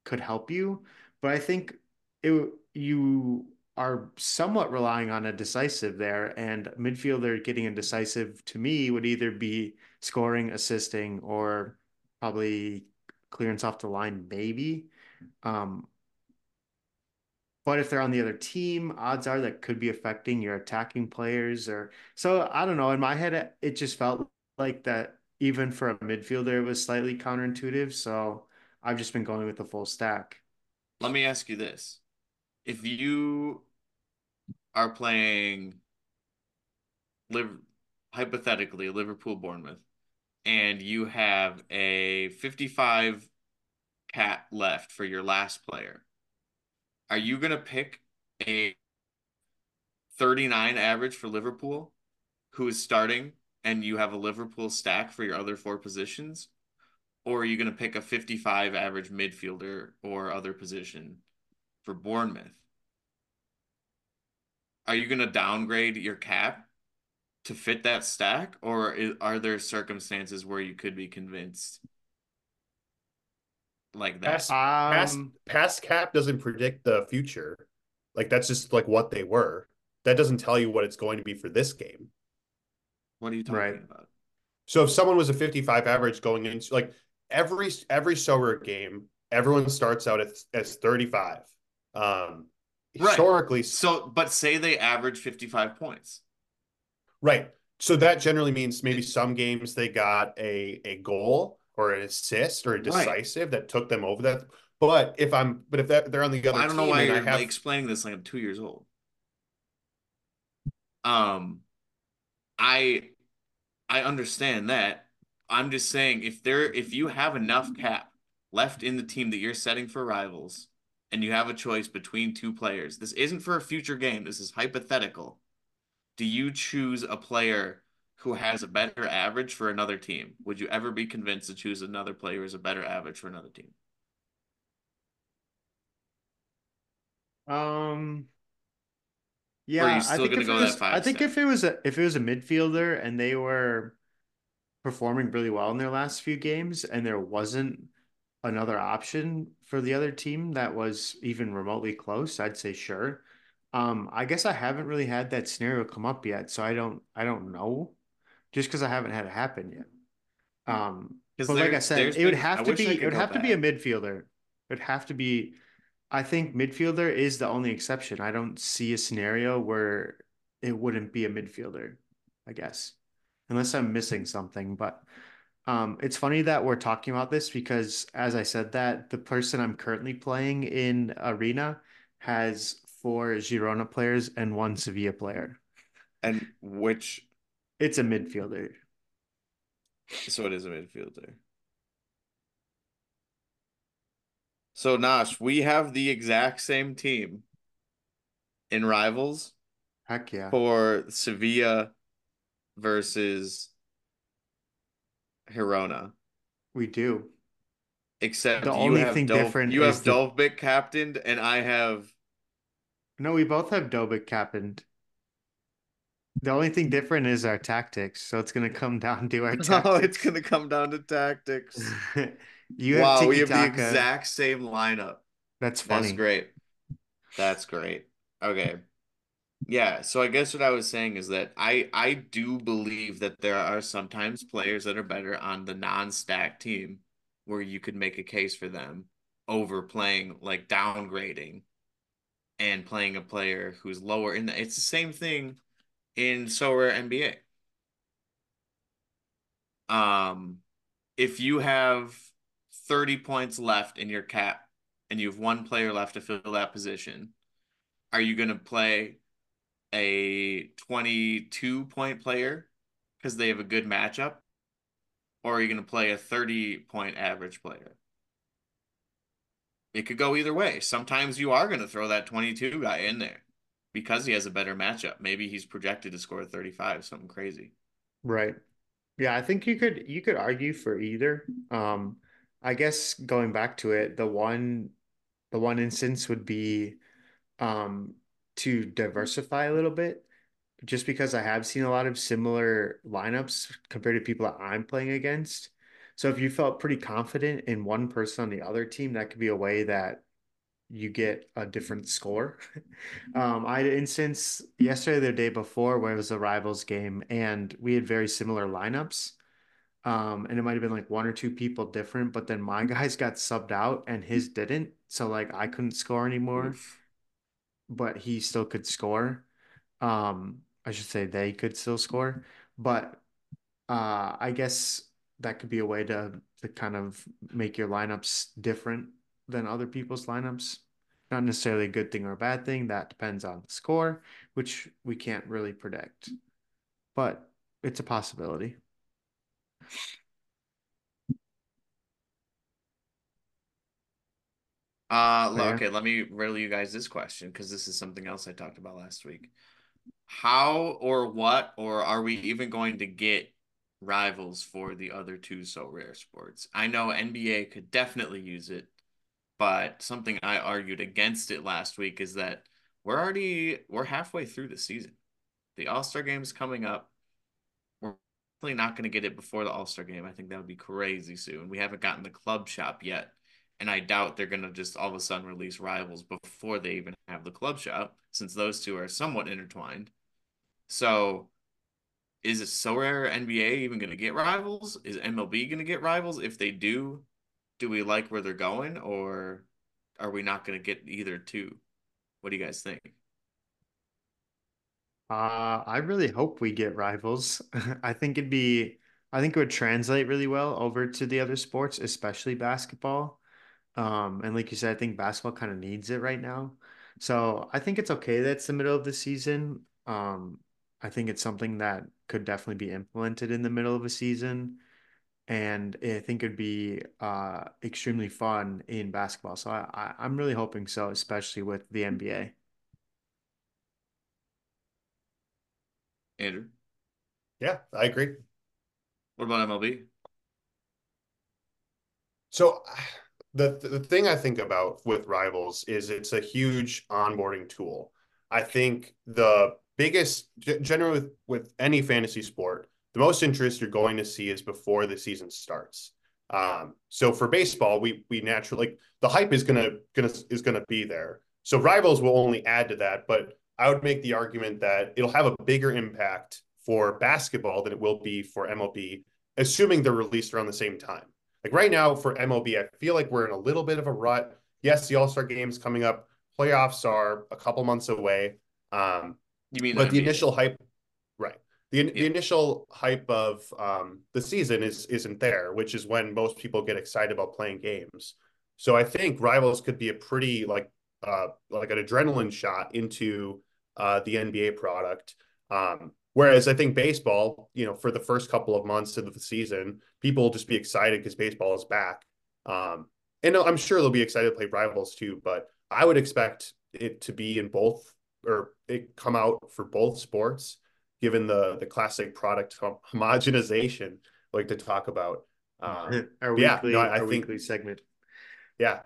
could help you. But I think it you are somewhat relying on a decisive there, and midfielder getting a decisive to me would either be scoring, assisting, or probably clearance off the line, maybe. Um, but if they're on the other team, odds are that could be affecting your attacking players, or so I don't know. In my head, it just felt like that even for a midfielder, it was slightly counterintuitive. So I've just been going with the full stack. Let me ask you this if you are playing live hypothetically Liverpool Bournemouth and you have a 55 cat left for your last player are you going to pick a 39 average for Liverpool who is starting and you have a Liverpool stack for your other four positions? Or are you going to pick a 55 average midfielder or other position for Bournemouth are you going to downgrade your cap to fit that stack or is, are there circumstances where you could be convinced like that? Past, um, past, past cap doesn't predict the future. Like that's just like what they were. That doesn't tell you what it's going to be for this game. What are you talking right. about? So if someone was a 55 average going into like every every Sorare game everyone starts out as, as 35 um historically. Right. So, but say they average 55 points. Right. So that generally means maybe some games they got a a goal or an assist or a decisive right. that took them over that. But if I'm, but if that, they're on the other, I don't know why you're have... like explaining this like I'm two years old. Um, I, I understand that. I'm just saying if there, if you have enough cap left in the team that you're setting for rivals, and you have a choice between two players, this isn't for a future game, this is hypothetical. Do you choose a player who has a better average for another team? Would you ever be convinced to choose another player has a better average for another team? Um yeah, I think, if it, was, I think if it was a if it was a midfielder and they were performing really well in their last few games and there wasn't another option for the other team that was even remotely close, I'd say sure. Um, I guess I haven't really had that scenario come up yet, so I don't I don't know, just because I haven't had it happen yet. Um, but there, like I said, it would have to be it would have to be a midfielder. It would have to be. I think midfielder is the only exception. I don't see a scenario where it wouldn't be a midfielder. I guess, unless I'm missing something, but um, it's funny that we're talking about this because, as I said, that the person I'm currently playing in Arena has four Girona players and one Sevilla player. And which? It's a midfielder. So it is a midfielder. So Nash, we have the exact same team in rivals. Heck yeah. For Sevilla versus Girona. We do. Except the only thing Dov, different you have the... Captained and I have No, we both have Dovbyk captained. The only thing different is our tactics, so it's gonna come down to our tactics. Oh, it's gonna come down to tactics. you have wow, we have the exact same lineup. That's funny. That's great. That's great. Okay. Yeah, so I guess what I was saying is that I I do believe that there are sometimes players that are better on the non-stack team where you could make a case for them over playing like downgrading and playing a player who's lower in the it's the same thing in Sorare NBA. Um if you have 30 points left in your cap and you have one player left to fill that position, are you going to play a 22 point player because they have a good matchup? Or are you going to play a 30 point average player? It could go either way. Sometimes you are going to throw that 22 guy in there because he has a better matchup. Maybe he's projected to score 35, something crazy. Right. Yeah, I think you could you could argue for either. Um I guess going back to it, the one the one instance would be um to diversify a little bit just because I have seen a lot of similar lineups compared to people that I'm playing against. So if you felt pretty confident in one person on the other team, that could be a way that you get a different score. um, I had an instance yesterday, the day before, where it was a rivals game, and we had very similar lineups. Um, and it might have been like one or two people different, but then my guys got subbed out and his didn't. So like I couldn't score anymore. Oof but he still could score. Um, I should say they could still score, but uh, I guess that could be a way to to kind of make your lineups different than other people's lineups. Not necessarily a good thing or a bad thing. That depends on the score, which we can't really predict, but it's a possibility. Uh, okay, let me riddle you guys this question because this is something else I talked about last week. How or what, or are we even going to get rivals for the other two Sorare sports? I know NBA could definitely use it, but something I argued against it last week is that we're already we're halfway through the season. The All Star game is coming up. We're definitely not going to get it before the All Star game. I think that would be crazy soon. We haven't gotten the club shop yet and I doubt they're gonna just all of a sudden release rivals before they even have the club shop, since those two are somewhat intertwined. So is it Sorare NBA even gonna get rivals? Is MLB gonna get rivals? If they do, do we like where they're going or are we not gonna get either two? What do you guys think? Uh, I really hope we get rivals. I think it'd be I think it would translate really well over to the other sports, especially basketball. Um, and like you said, I think basketball kind of needs it right now. So I think it's okay that it's the middle of the season. Um, I think it's something that could definitely be implemented in the middle of a season. And I think it'd be uh, extremely fun in basketball. So I, I, I'm really hoping so, especially with the NBA. Andrew? Yeah, I agree. What about MLB? So the the thing I think about with Rivals is it's a huge onboarding tool. I think the biggest generally with, with any fantasy sport, the most interest you're going to see is before the season starts. Um, so for baseball, we we naturally like the hype is gonna gonna is gonna be there. So Rivals will only add to that, but I would make the argument that it'll have a bigger impact for basketball than it will be for MLB, assuming they're released around the same time. Like right now for MLB, I feel like we're in a little bit of a rut. Yes, the All Star game's coming up. Playoffs are a couple months away. Um, you mean, but the initial hype, right? The, yeah. the initial hype of um, the season is isn't there, which is when most people get excited about playing games. So I think Rivals could be a pretty like uh, like an adrenaline shot into uh, the NBA product. Um, Whereas I think baseball, you know, for the first couple of months of the season, people will just be excited because baseball is back. Um, and I'm sure they'll be excited to play rivals too. But I would expect it to be in both, or it come out for both sports, given the the classic product homogenization like to talk about. Um, our yeah, weekly, no, I, I our think, weekly segment. Yeah.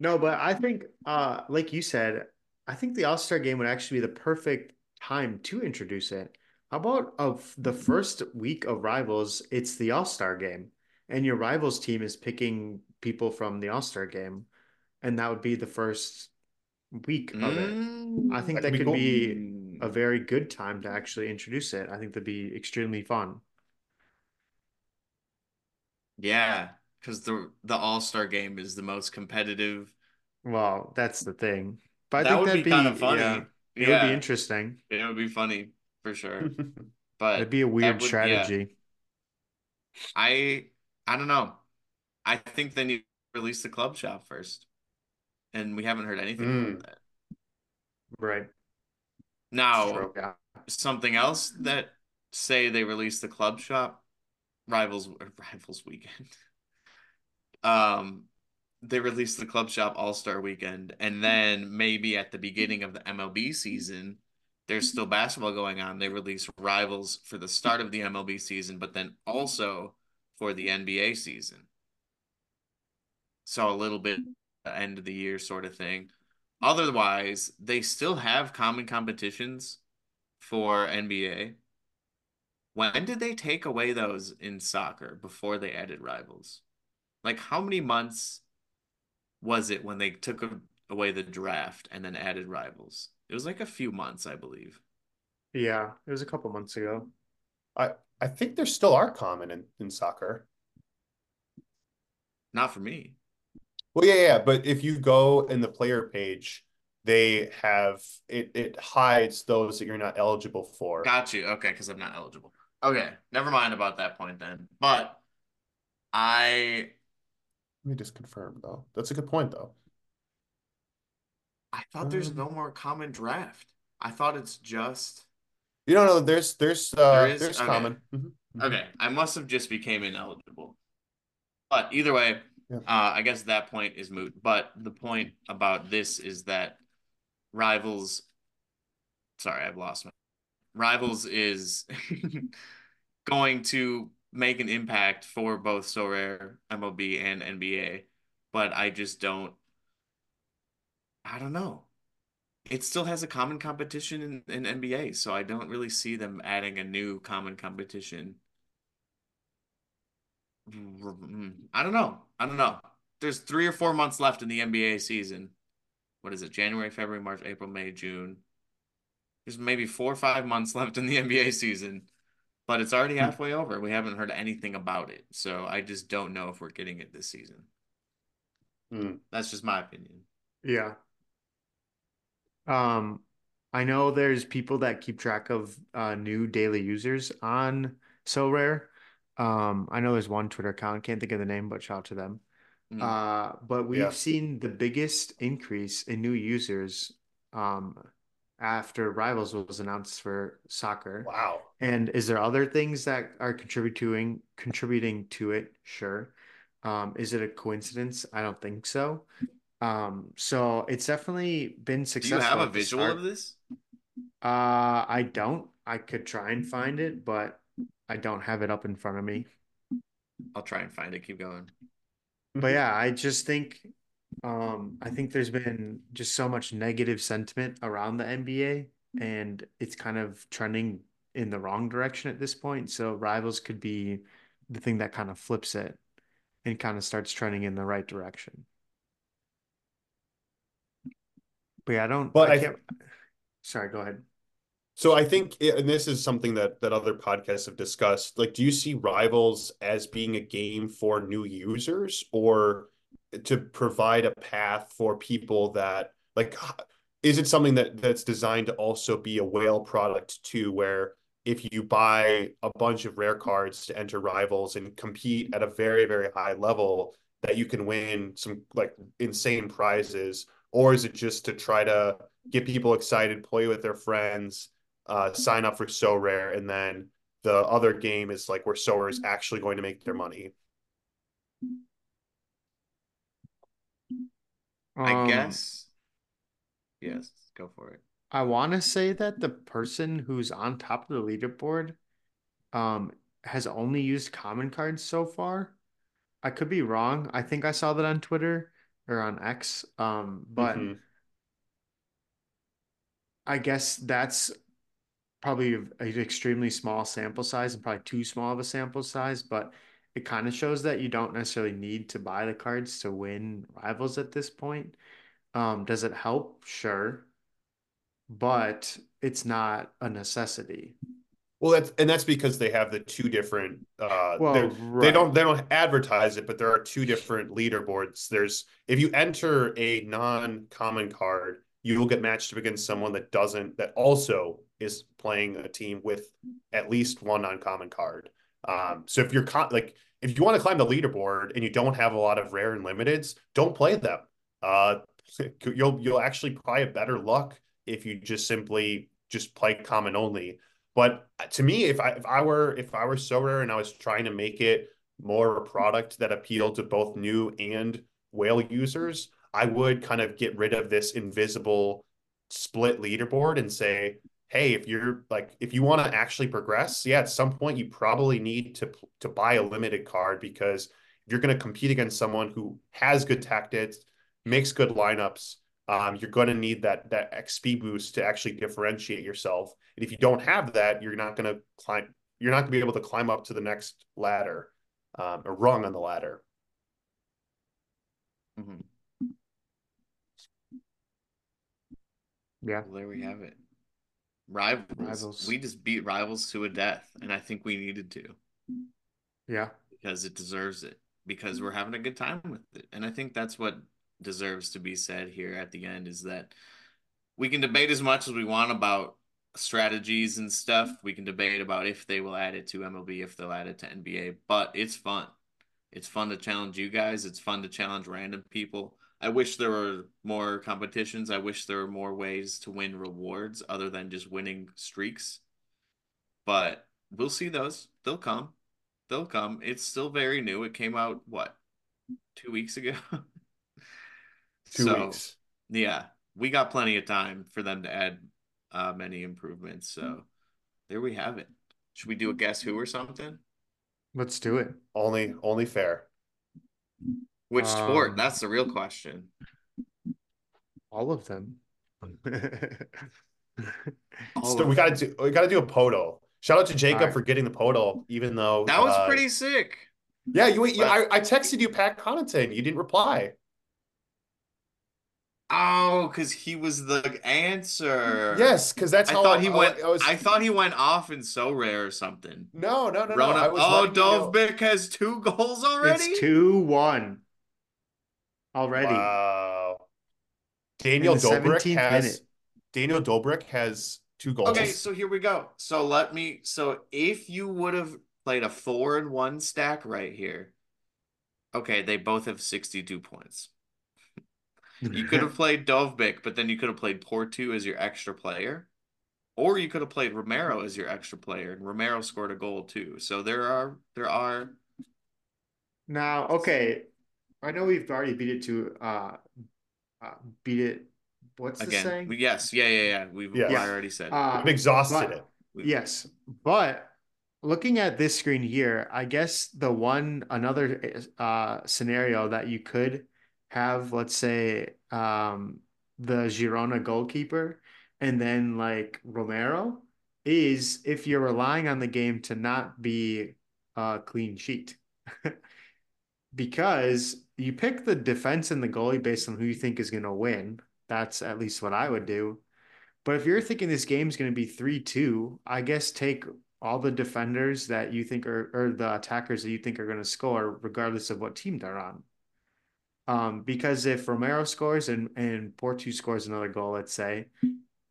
No, but I think, uh, like you said, I think the All Star game would actually be the perfect time to introduce it. How about of the first week of rivals, it's the All Star game, and your rivals team is picking people from the All Star game, and that would be the first week of it. I think mm, that, that could be, be a very good time to actually introduce it. I think that'd be extremely fun. Yeah, because the the All Star game is the most competitive. Well, that's the thing. But I that think that'd be, kind of funny. Yeah, it yeah. would be interesting. It would be funny for sure. But it'd be a weird would, strategy. Yeah. I I don't know. I think they need to release the club shop first. And we haven't heard anything mm. about that. Right. Now, something else that say they release the club shop rivals rivals weekend. um they released the club shop all-star weekend and mm-hmm. then maybe at the beginning of the MLB season there's still mm-hmm. basketball going on. They release rivals for the start of the MLB season, but then also for the NBA season. So a little bit mm-hmm. end of the year sort of thing. Otherwise, they still have common competitions for NBA. When did they take away those in soccer before they added rivals? Like how many months was it when they took away the draft and then added rivals? It was like a few months, I believe. Yeah, it was a couple months ago. I I think there still are common in, in soccer. Not for me. Well, yeah, yeah, but if you go in the player page, they have it. It hides those that you're not eligible for. Got you. Okay, because I'm not eligible. Okay, never mind about that point then. But I. Let me just confirm though. That's a good point though. I thought there's um, no more common draft. I thought it's just. You don't know. There's there's uh there is? there's okay. common. Mm-hmm. mm-hmm. Okay, I must have just became ineligible. But either way, yeah. uh, I guess that point is moot. But the point about this is that rivals. Sorry, I've lost my. Rivals is going to make an impact for both Sorare, MLB, and NBA, but I just don't I don't know. It still has a common competition in, in NBA, so I don't really see them adding a new common competition. Mm, I don't know. I don't know. There's three or four months left in the NBA season. What is it? January, February, March, April, May, June. There's maybe four or five months left in the NBA season, but it's already hmm. halfway over. We haven't heard anything about it. So I just don't know if we're getting it this season. Mm. That's just my opinion. Yeah. Um, I know there's people that keep track of uh, new daily users on Sorare. Um, I know there's one Twitter account, can't think of the name, but shout out to them. Mm. Uh, but we've yeah. seen the biggest increase in new users um, after Rivals was announced for soccer. Wow. And is there other things that are contributing contributing to it? Sure. Um, is it a coincidence? I don't think so. Um, so it's definitely been successful. Do you have a visual of this? Uh, I don't. I could try and find it, but I don't have it up in front of me. I'll try and find it. Keep going. But yeah, I just think um I think there's been just so much negative sentiment around the NBA and it's kind of trending in the wrong direction at this point. So rivals could be the thing that kind of flips it and kind of starts trending in the right direction. But yeah, I don't. But I, I can't. Sorry, go ahead. So I think, and this is something that that other podcasts have discussed. Like, do you see Rivals as being a game for new users, or to provide a path for people that like? Is it something that that's designed to also be a whale product too, where if you buy a bunch of rare cards to enter Rivals and compete at a very very high level, that you can win some like insane prizes or is it just to try to get people excited, play with their friends, uh, sign up for Sorare and then the other game is like where Sorare is actually going to make their money? Um, I guess. Yes, go for it. I want to say that the person who's on top of the leaderboard um, has only used common cards so far. I could be wrong. I think I saw that on Twitter or on X. Um, but mm-hmm. I guess that's probably an extremely small sample size and probably too small of a sample size, but it kind of shows that you don't necessarily need to buy the cards to win rivals at this point. Um, does it help? Sure. But it's not a necessity. Well, that's and that's because they have the two different. Uh, well, right. they don't they don't advertise it, but there are two different leaderboards. There's if you enter a non-common card, you will get matched up against someone that doesn't that also is playing a team with at least one non-common card. Um, so if you're con- like if you want to climb the leaderboard and you don't have a lot of rare and limiteds, don't play them. Uh, you'll you'll actually probably have better luck if you just simply just play common only. But to me, if I if I were if I were Sorare and I was trying to make it more a product that appealed to both new and whale users, I would kind of get rid of this invisible split leaderboard and say, hey, if you're like if you want to actually progress, yeah, at some point you probably need to to buy a limited card because if you're going to compete against someone who has good tactics, makes good lineups, um, you're going to need that that XP boost to actually differentiate yourself. And if you don't have that, you're not going to climb. You're not going to be able to climb up to the next ladder um, or rung on the ladder. Mm-hmm. Yeah. Well, there we have it. Rivals. rivals. We just beat rivals to a death, and I think we needed to. Yeah. Because it deserves it. Because mm-hmm. we're having a good time with it. And I think that's what deserves to be said here at the end is that we can debate as much as we want about strategies and stuff. Mm-hmm. We can debate about if they will add it to MLB, if they'll add it to NBA, but it's fun. It's fun to challenge you guys. It's fun to challenge random people. I wish there were more competitions. I wish there were more ways to win rewards other than just winning streaks. But we'll see those. They'll come. They'll come. It's still very new. It came out what? 2 weeks ago. Two so, weeks. Yeah, we got plenty of time for them to add uh, many improvements. So there we have it. Should we do a guess who or something? Let's do it. Only, only fair. Which um, sport? That's the real question. All of them. all so of we got to do. We got to do a Poeltl. Shout out to Jacob right. for getting the Poeltl, even though that was uh, pretty sick. Yeah, you. you I, I texted you Pat Connaughton. You didn't reply. Oh, because he was the answer. Yes, because that's I how thought he I, went. I, was... I, thought he went off in Sorare or something. No, no, no, Rona, no. oh, Dovbyk has two goals already. It's two one already. Wow. Daniel Dobrik has minute. Daniel Dobrik has two goals. Okay, so here we go. So let me. So if you would have played a four and one stack right here, okay, they both have sixty-two points. You could have played Dovbyk, but then you could have played Portu as your extra player. Or you could have played Romero as your extra player, and Romero scored a goal too. So there are there are now okay. I know we've already beat it to uh, uh beat it what's Again, the saying? Yes, yeah, yeah, yeah. We've yeah. I already said uh, we've exhausted but, it. We've... Yes, but looking at this screen here, I guess the one another uh scenario that you could have, let's say, um, the Girona goalkeeper and then like Romero is if you're relying on the game to not be a clean sheet. because you pick the defense and the goalie based on who you think is going to win. That's at least what I would do. But if you're thinking this game is going to be 3 2, I guess take all the defenders that you think are, or the attackers that you think are going to score, regardless of what team they're on. Um, because if Romero scores and, and Portu scores another goal, let's say,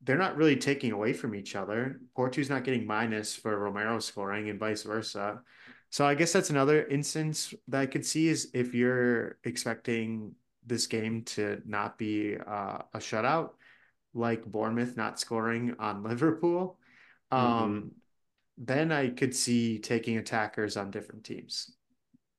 they're not really taking away from each other. Portu's not getting minus for Romero scoring and vice versa. So I guess that's another instance that I could see is if you're expecting this game to not be uh, a shutout, like Bournemouth not scoring on Liverpool, um, mm-hmm. then I could see taking attackers on different teams.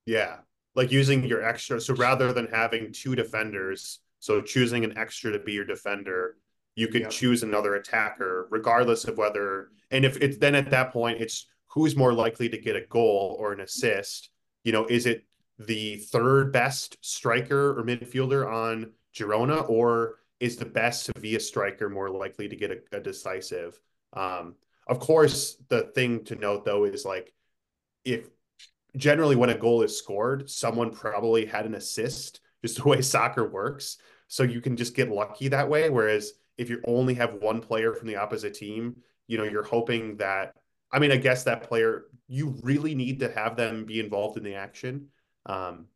Yeah, like using your extra. So rather than having two defenders, So choosing an extra to be your defender, you could yep. choose another attacker, regardless of whether. And if it's then at that point, it's who's more likely to get a goal or an assist. You know, is it the third best striker or midfielder on Girona, or is the best Sevilla striker more likely to get a, a decisive? Um, of course, the thing to note though is like if generally when a goal is scored, someone probably had an assist, just the way soccer works. So you can just get lucky that way. Whereas if you only have one player from the opposite team, you know, you're hoping that I mean, I guess that player you really need to have them be involved in the action. Um,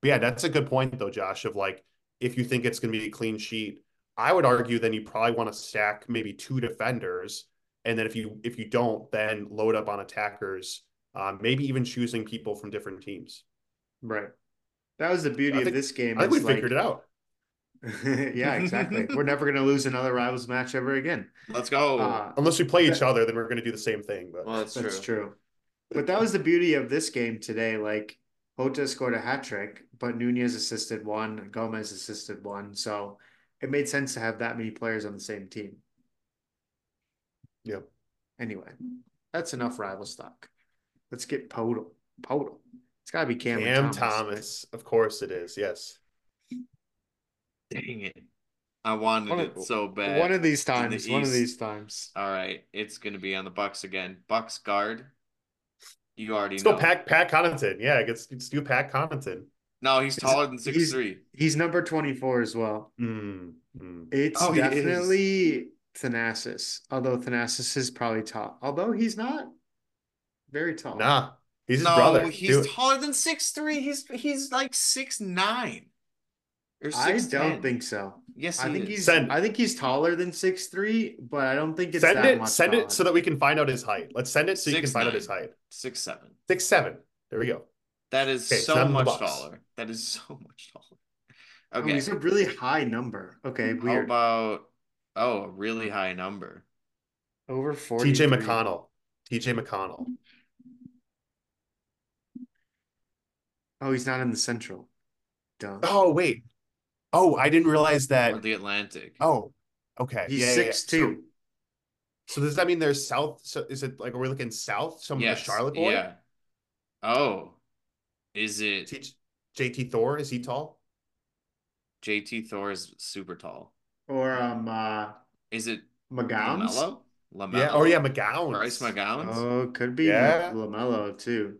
but yeah, that's a good point though, Josh, of like if you think it's gonna be a clean sheet, I would argue then you probably want to stack maybe two defenders. And then if you if you don't, then load up on attackers um, maybe even choosing people from different teams. Right. That was the beauty think, of this game. I think we like, figured it out. yeah, exactly. we're never going to lose another rivals match ever again. Let's go. Uh, Unless we play each other, then we're going to do the same thing. But well, that's, that's true. true. But that was the beauty of this game today. Like Jota scored a hat trick, but Nunez assisted one, Gomez assisted one. So it made sense to have that many players on the same team. Yep. Anyway, that's enough rival stock. Let's get Poeltl. Poeltl. It's got to be Cam, Cam Thomas. Thomas. Of course it is. Yes. Dang it. I wanted one it so bad. One of these times. The one of these times. All right. It's going to be on the Bucks again. Bucks guard. You already Let's know. go Pat, Pat Connaughton. Yeah, let's, let's do Pat Connaughton. No, he's taller than six he's, three. He's number 24 as well. Mm, mm. It's oh, definitely Thanasis. Although Thanasis is probably tall. Although he's not very tall. Nah, he's his no, brother. He's taller than six three. He's he's like six nine. Or I don't think so. Yes, I think is. he's. Send. I think he's taller than six three, but I don't think it's send it. send taller. it so that we can find out his height. Let's send it so six, you can find nine. out his height. Six seven. Six seven. There we go. That is okay, so much taller. That is so much taller. Oh, okay, oh, he's a really high number. Okay, weird. How about oh, a really high number? Over forty. TJ McConnell. TJ McConnell. Oh, he's not in the Central. Duh. Oh wait. Oh, I didn't realize that. Or the Atlantic. Oh, okay. He's yeah, six yeah, yeah. two. So, so, does that mean there's south? So is it like are we looking south? Some yes. of the Charlotte boy. Yeah. Oh, is it T- JT Thor? Is he tall? JT Thor is super tall. Or um, uh, is it McGowens? LaMelo? LaMelo? Yeah. Oh yeah, McGowan. Bryce McGowan. Oh, could be yeah. LaMelo too.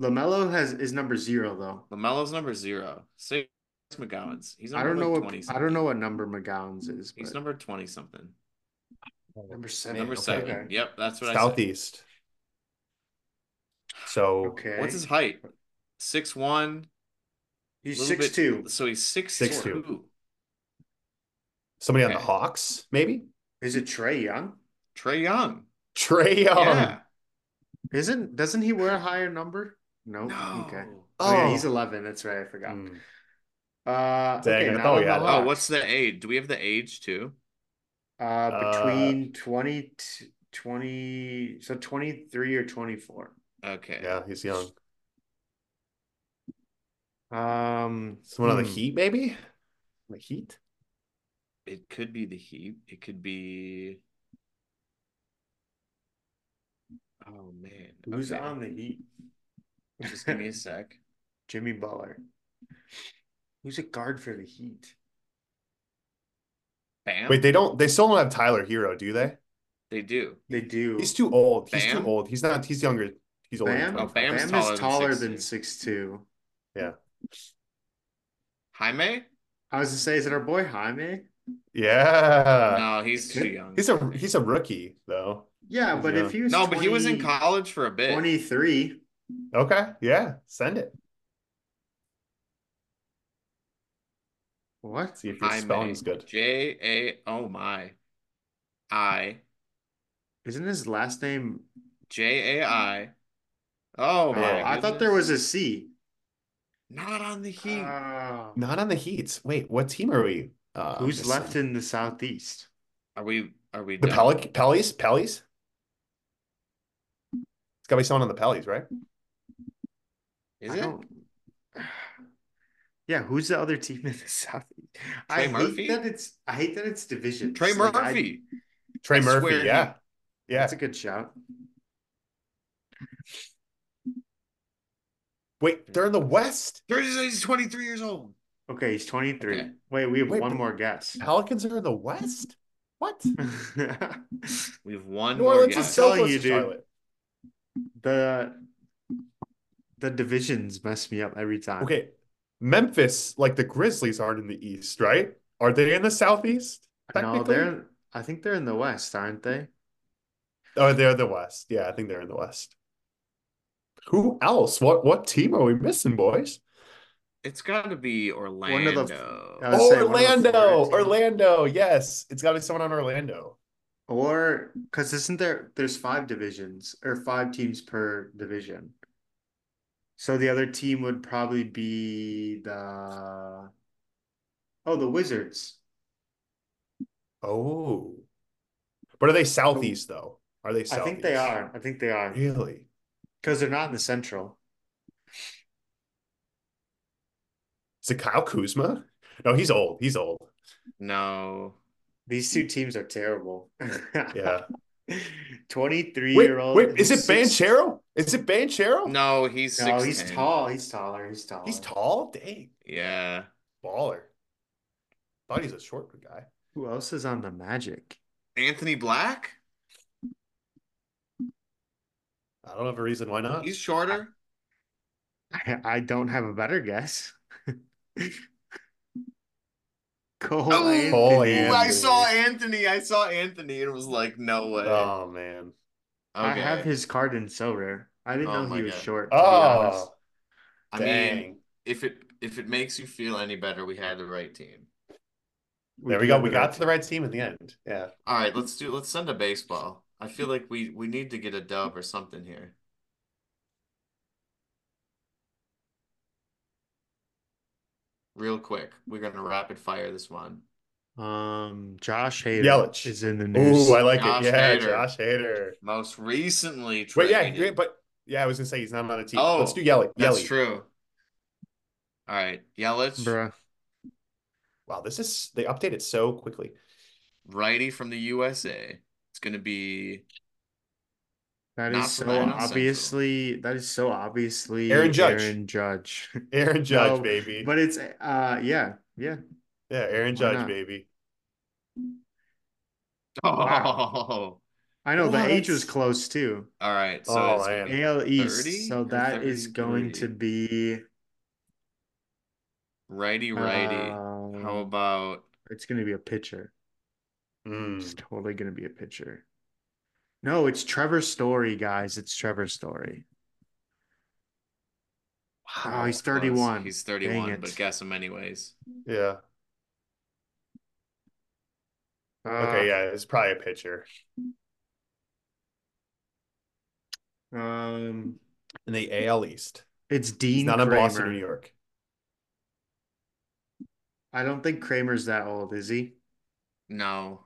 LaMelo has is number zero though. LaMelo's number zero. Six McGowens. He's I don't know what I don't know what number McGowens is. He's number twenty something. Number seven. Number seven. Okay. Yep, that's what Southeast. I So okay. What's his height? Six one. He's six bit, two. So he's six, six two. two. Somebody okay. on the Hawks, maybe? Is it Trae Young? Trae Young. Trae Young. Yeah. Isn't doesn't he wear a higher number? Nope. No. Okay. Oh. oh, yeah, he's eleven. That's right. I forgot. Mm. Uh, Dang, okay, now yeah. Oh, what's the age? Do we have the age too? Uh, between uh, 20, 20, so 23 or 24. Okay. Yeah, he's young. Um, someone hmm. on the hmm. Heat, maybe. The Heat. It could be the Heat. It could be. Oh man, who's okay. on the Heat? Just give me a sec. Jimmy Butler. Who's a guard for the Heat? Bam. Wait, they don't. They still don't have Tyler Herro, do they? They do. They do. He's too old. He's too old. He's not. He's younger. He's older. Bam, oh, Bam's Bam taller is taller than six two. Yeah. Jaime. I was to say, is it our boy Jaime? Yeah. No, he's too young. He's a he's a rookie though. Yeah, but if he was no, 20, but he was in college for a bit. Twenty three. Okay. Yeah. Send it. What? See if your spelling is good. J A oh my. I. Isn't his last name J A I? Oh, oh I thought there was a C. Not on the Heat. Uh, Not on the Heat. Wait, what team are we? Uh, who's left in the Southeast? Are we? Are we? The Pelic Pellies? Pellies? It's got to be someone on the Pellies, right? Is I it? Yeah, who's the other team in the South? I Murphy? hate that it's I hate that it's division. Trey Like, I- Murphy. Trey I Murphy, swear yeah. he- Yeah. That's a good shout. Wait, they're in the West. He's 23 years old. Okay, he's 23. Okay. Wait, we have Wait, one more guess. Pelicans are in the West? What? We have one New more Orleans guess. is so telling you, dude. Charlotte. the the divisions mess me up every time. Okay. Memphis, like the Grizzlies, aren't in the East, right? Are they in the Southeast? No, they're I think they're in the West, aren't they? Oh, they're the West. Yeah, I think they're in the West. Who else? What what team are we missing, boys? It's got to be One Orlando. of the- Oh, would say one of the oh, Orlando. Orlando. Yes. It's got to be someone on Orlando. Or because isn't there there's five divisions or five teams per division. So the other team would probably be the oh the Wizards. Oh. But are they Southeast, though? Are they Southeast? I think they are. I think they are. Really? Because they're not in the central. Is it Kyle Kuzma? No, he's old. He's old. No. These two teams are terrible. Yeah. 23 Wait, year old. wait, is it six- Banchero? Is it Banchero? No, he's No, 6'10". he's tall. He's taller. He's taller. He's tall? Dang. Yeah. Baller. Thought he's a short guy. Who else is on the Magic? Anthony Black? I don't have a reason why not. He's shorter. I, I don't have a better guess. Cole Oh, Anthony. Cole Ooh, I saw Anthony. I saw Anthony and it was like, no way. Oh man. I have his card in Sorare. I didn't Oh know he was God. short. To be. Oh, I dang. mean, if it if it makes you feel any better, we had the right team. there we go. We got right to the right team in the end. Yeah. All right, let's do let's send a baseball. I feel like we we need to get a dub or something here. Real quick, we're gonna rapid fire this one. Um, Josh Hader Yelich. is in the news. Ooh, I like Josh it. Yeah, Hader. Josh Hader. Most recently Wait, yeah, traded. great, but yeah, I was gonna say he's not on a team. Oh, Let's do Yelly. That's Yelly. true. All right, Yelich, Bruh. Wow, this is they updated so quickly. righty from the USA. It's gonna be That is so Adams Central. obviously that is so obviously Aaron Judge. Aaron Judge. Aaron Judge, No, baby. But it's uh yeah, yeah. yeah, Aaron Why Judge, not? baby. oh. I know the What? age was close too. All right, so Oh. AL East. 30 So that is going to be righty righty. um, How about it's gonna be a pitcher. Mm. It's totally gonna be a pitcher. No, it's Trevor Story, guys. It's Trevor Story. Oh, he's close. 31. He's 31, but guess him anyways. Yeah. Uh, Okay, yeah, it's probably a pitcher. Um, In the AL East. it's He's Dean not in Boston or New York. I don't think Kremer's that old, is he? No.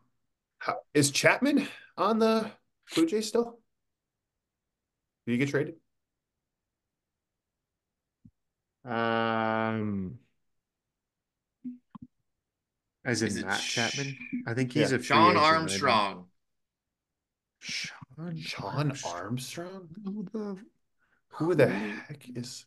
How, is Chapman on the Blue Jays still? Did you get traded? Um, as in Is it Matt Sh- Chapman? I think he's Yeah. a free Shawn agent. Armstrong. Shawn Shawn Armstrong. Armstrong? Who the Who the heck is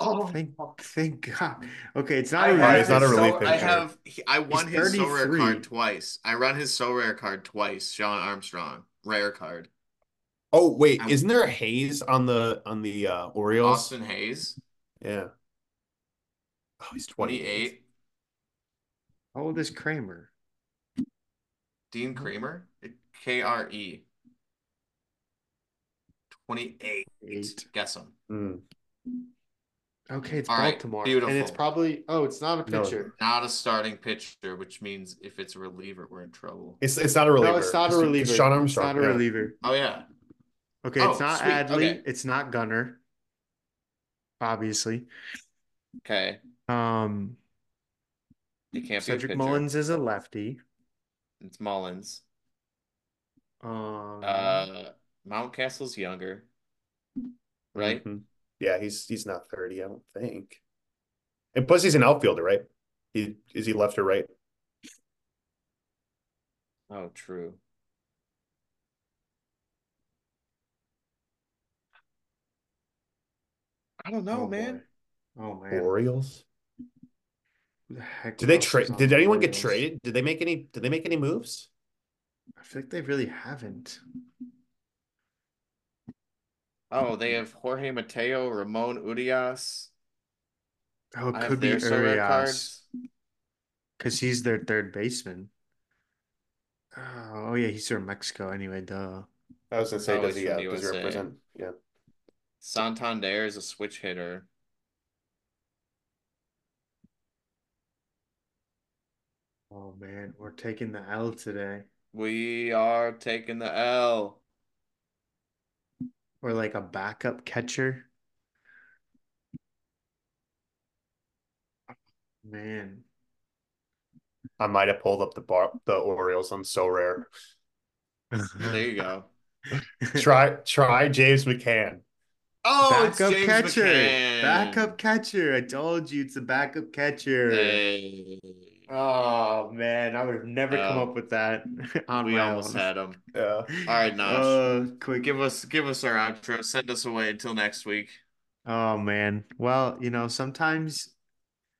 Oh, Thank, thank God. Okay, it's not I a Oh, have not a relief so- I have he- I won his Sorare card twice. I run his Sorare card twice. Shawn Armstrong, rare card. Oh wait, I'm- isn't there a Hays on the on the uh Orioles? Austin Hays, Yeah. Oh, he's 28. 28. How old is Kremer? Dean Kremer, K R E. 28. Guess him. Mm. Okay, it's All right, Baltimore. And it's probably oh, it's not a No. pitcher. Not a starting pitcher, which means if it's a reliever, we're in trouble. It's it's not a reliever. No, it's not a reliever. It's Sean It's not a yeah. reliever. Oh yeah. Okay, Oh, it's not sweet, Adley. okay. It's not Gunnar. Obviously. Okay. Um, He can't be a Cedric. Mullins is a lefty. It's Mullins. Um, Uh, Mountcastle's younger, right? Mhm. Yeah, he's he's not 30, I don't think. And plus, he's an outfielder, right? He is he left or right? Oh, true. I don't know, Oh, man. boy. Oh man. Orioles. The heck Did they trade? Did the anyone get traded? Did they make any? Did they make any moves? I feel like they really haven't. Oh, they have Jorge Mateo, Ramon Urias. Oh, it could be Urias because he's their third baseman. Oh, oh yeah, he's from Mexico anyway. Duh. I was gonna say, Oh, does he, from uh, does he represent? Yeah. Santander is a switch hitter. Oh man, we're taking the L today. We are taking the L. Or like a backup catcher. Man. I might have pulled up the bar, the Orioles. I'm Sorare. There you go. Try, try James McCann. Oh, it's backup James catcher. McCann. Backup catcher. I told you it's a backup catcher. Hey. Oh man, I would have never come Oh. up with that on we almost own. had him. Yeah. All right, Nosh. Oh, quick. give us give us our outro. Send us away until next week. Oh man. Well, you know, sometimes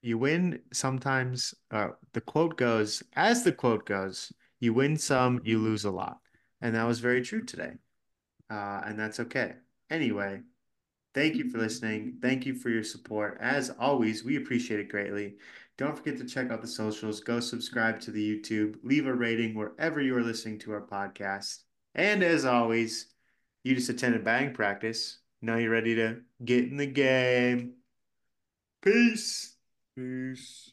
you win, sometimes uh, the quote goes, as the quote goes, you win some, you lose a lot. And that was very true today. Uh, and that's okay. Anyway, thank you for listening. Thank you for your support. As always, we appreciate it greatly. Don't forget to check out the socials. Go subscribe to the YouTube. Leave a rating wherever you are listening to our podcast. And as always, you just attended batting practice. Now you're ready to get in the game. Peace. Peace.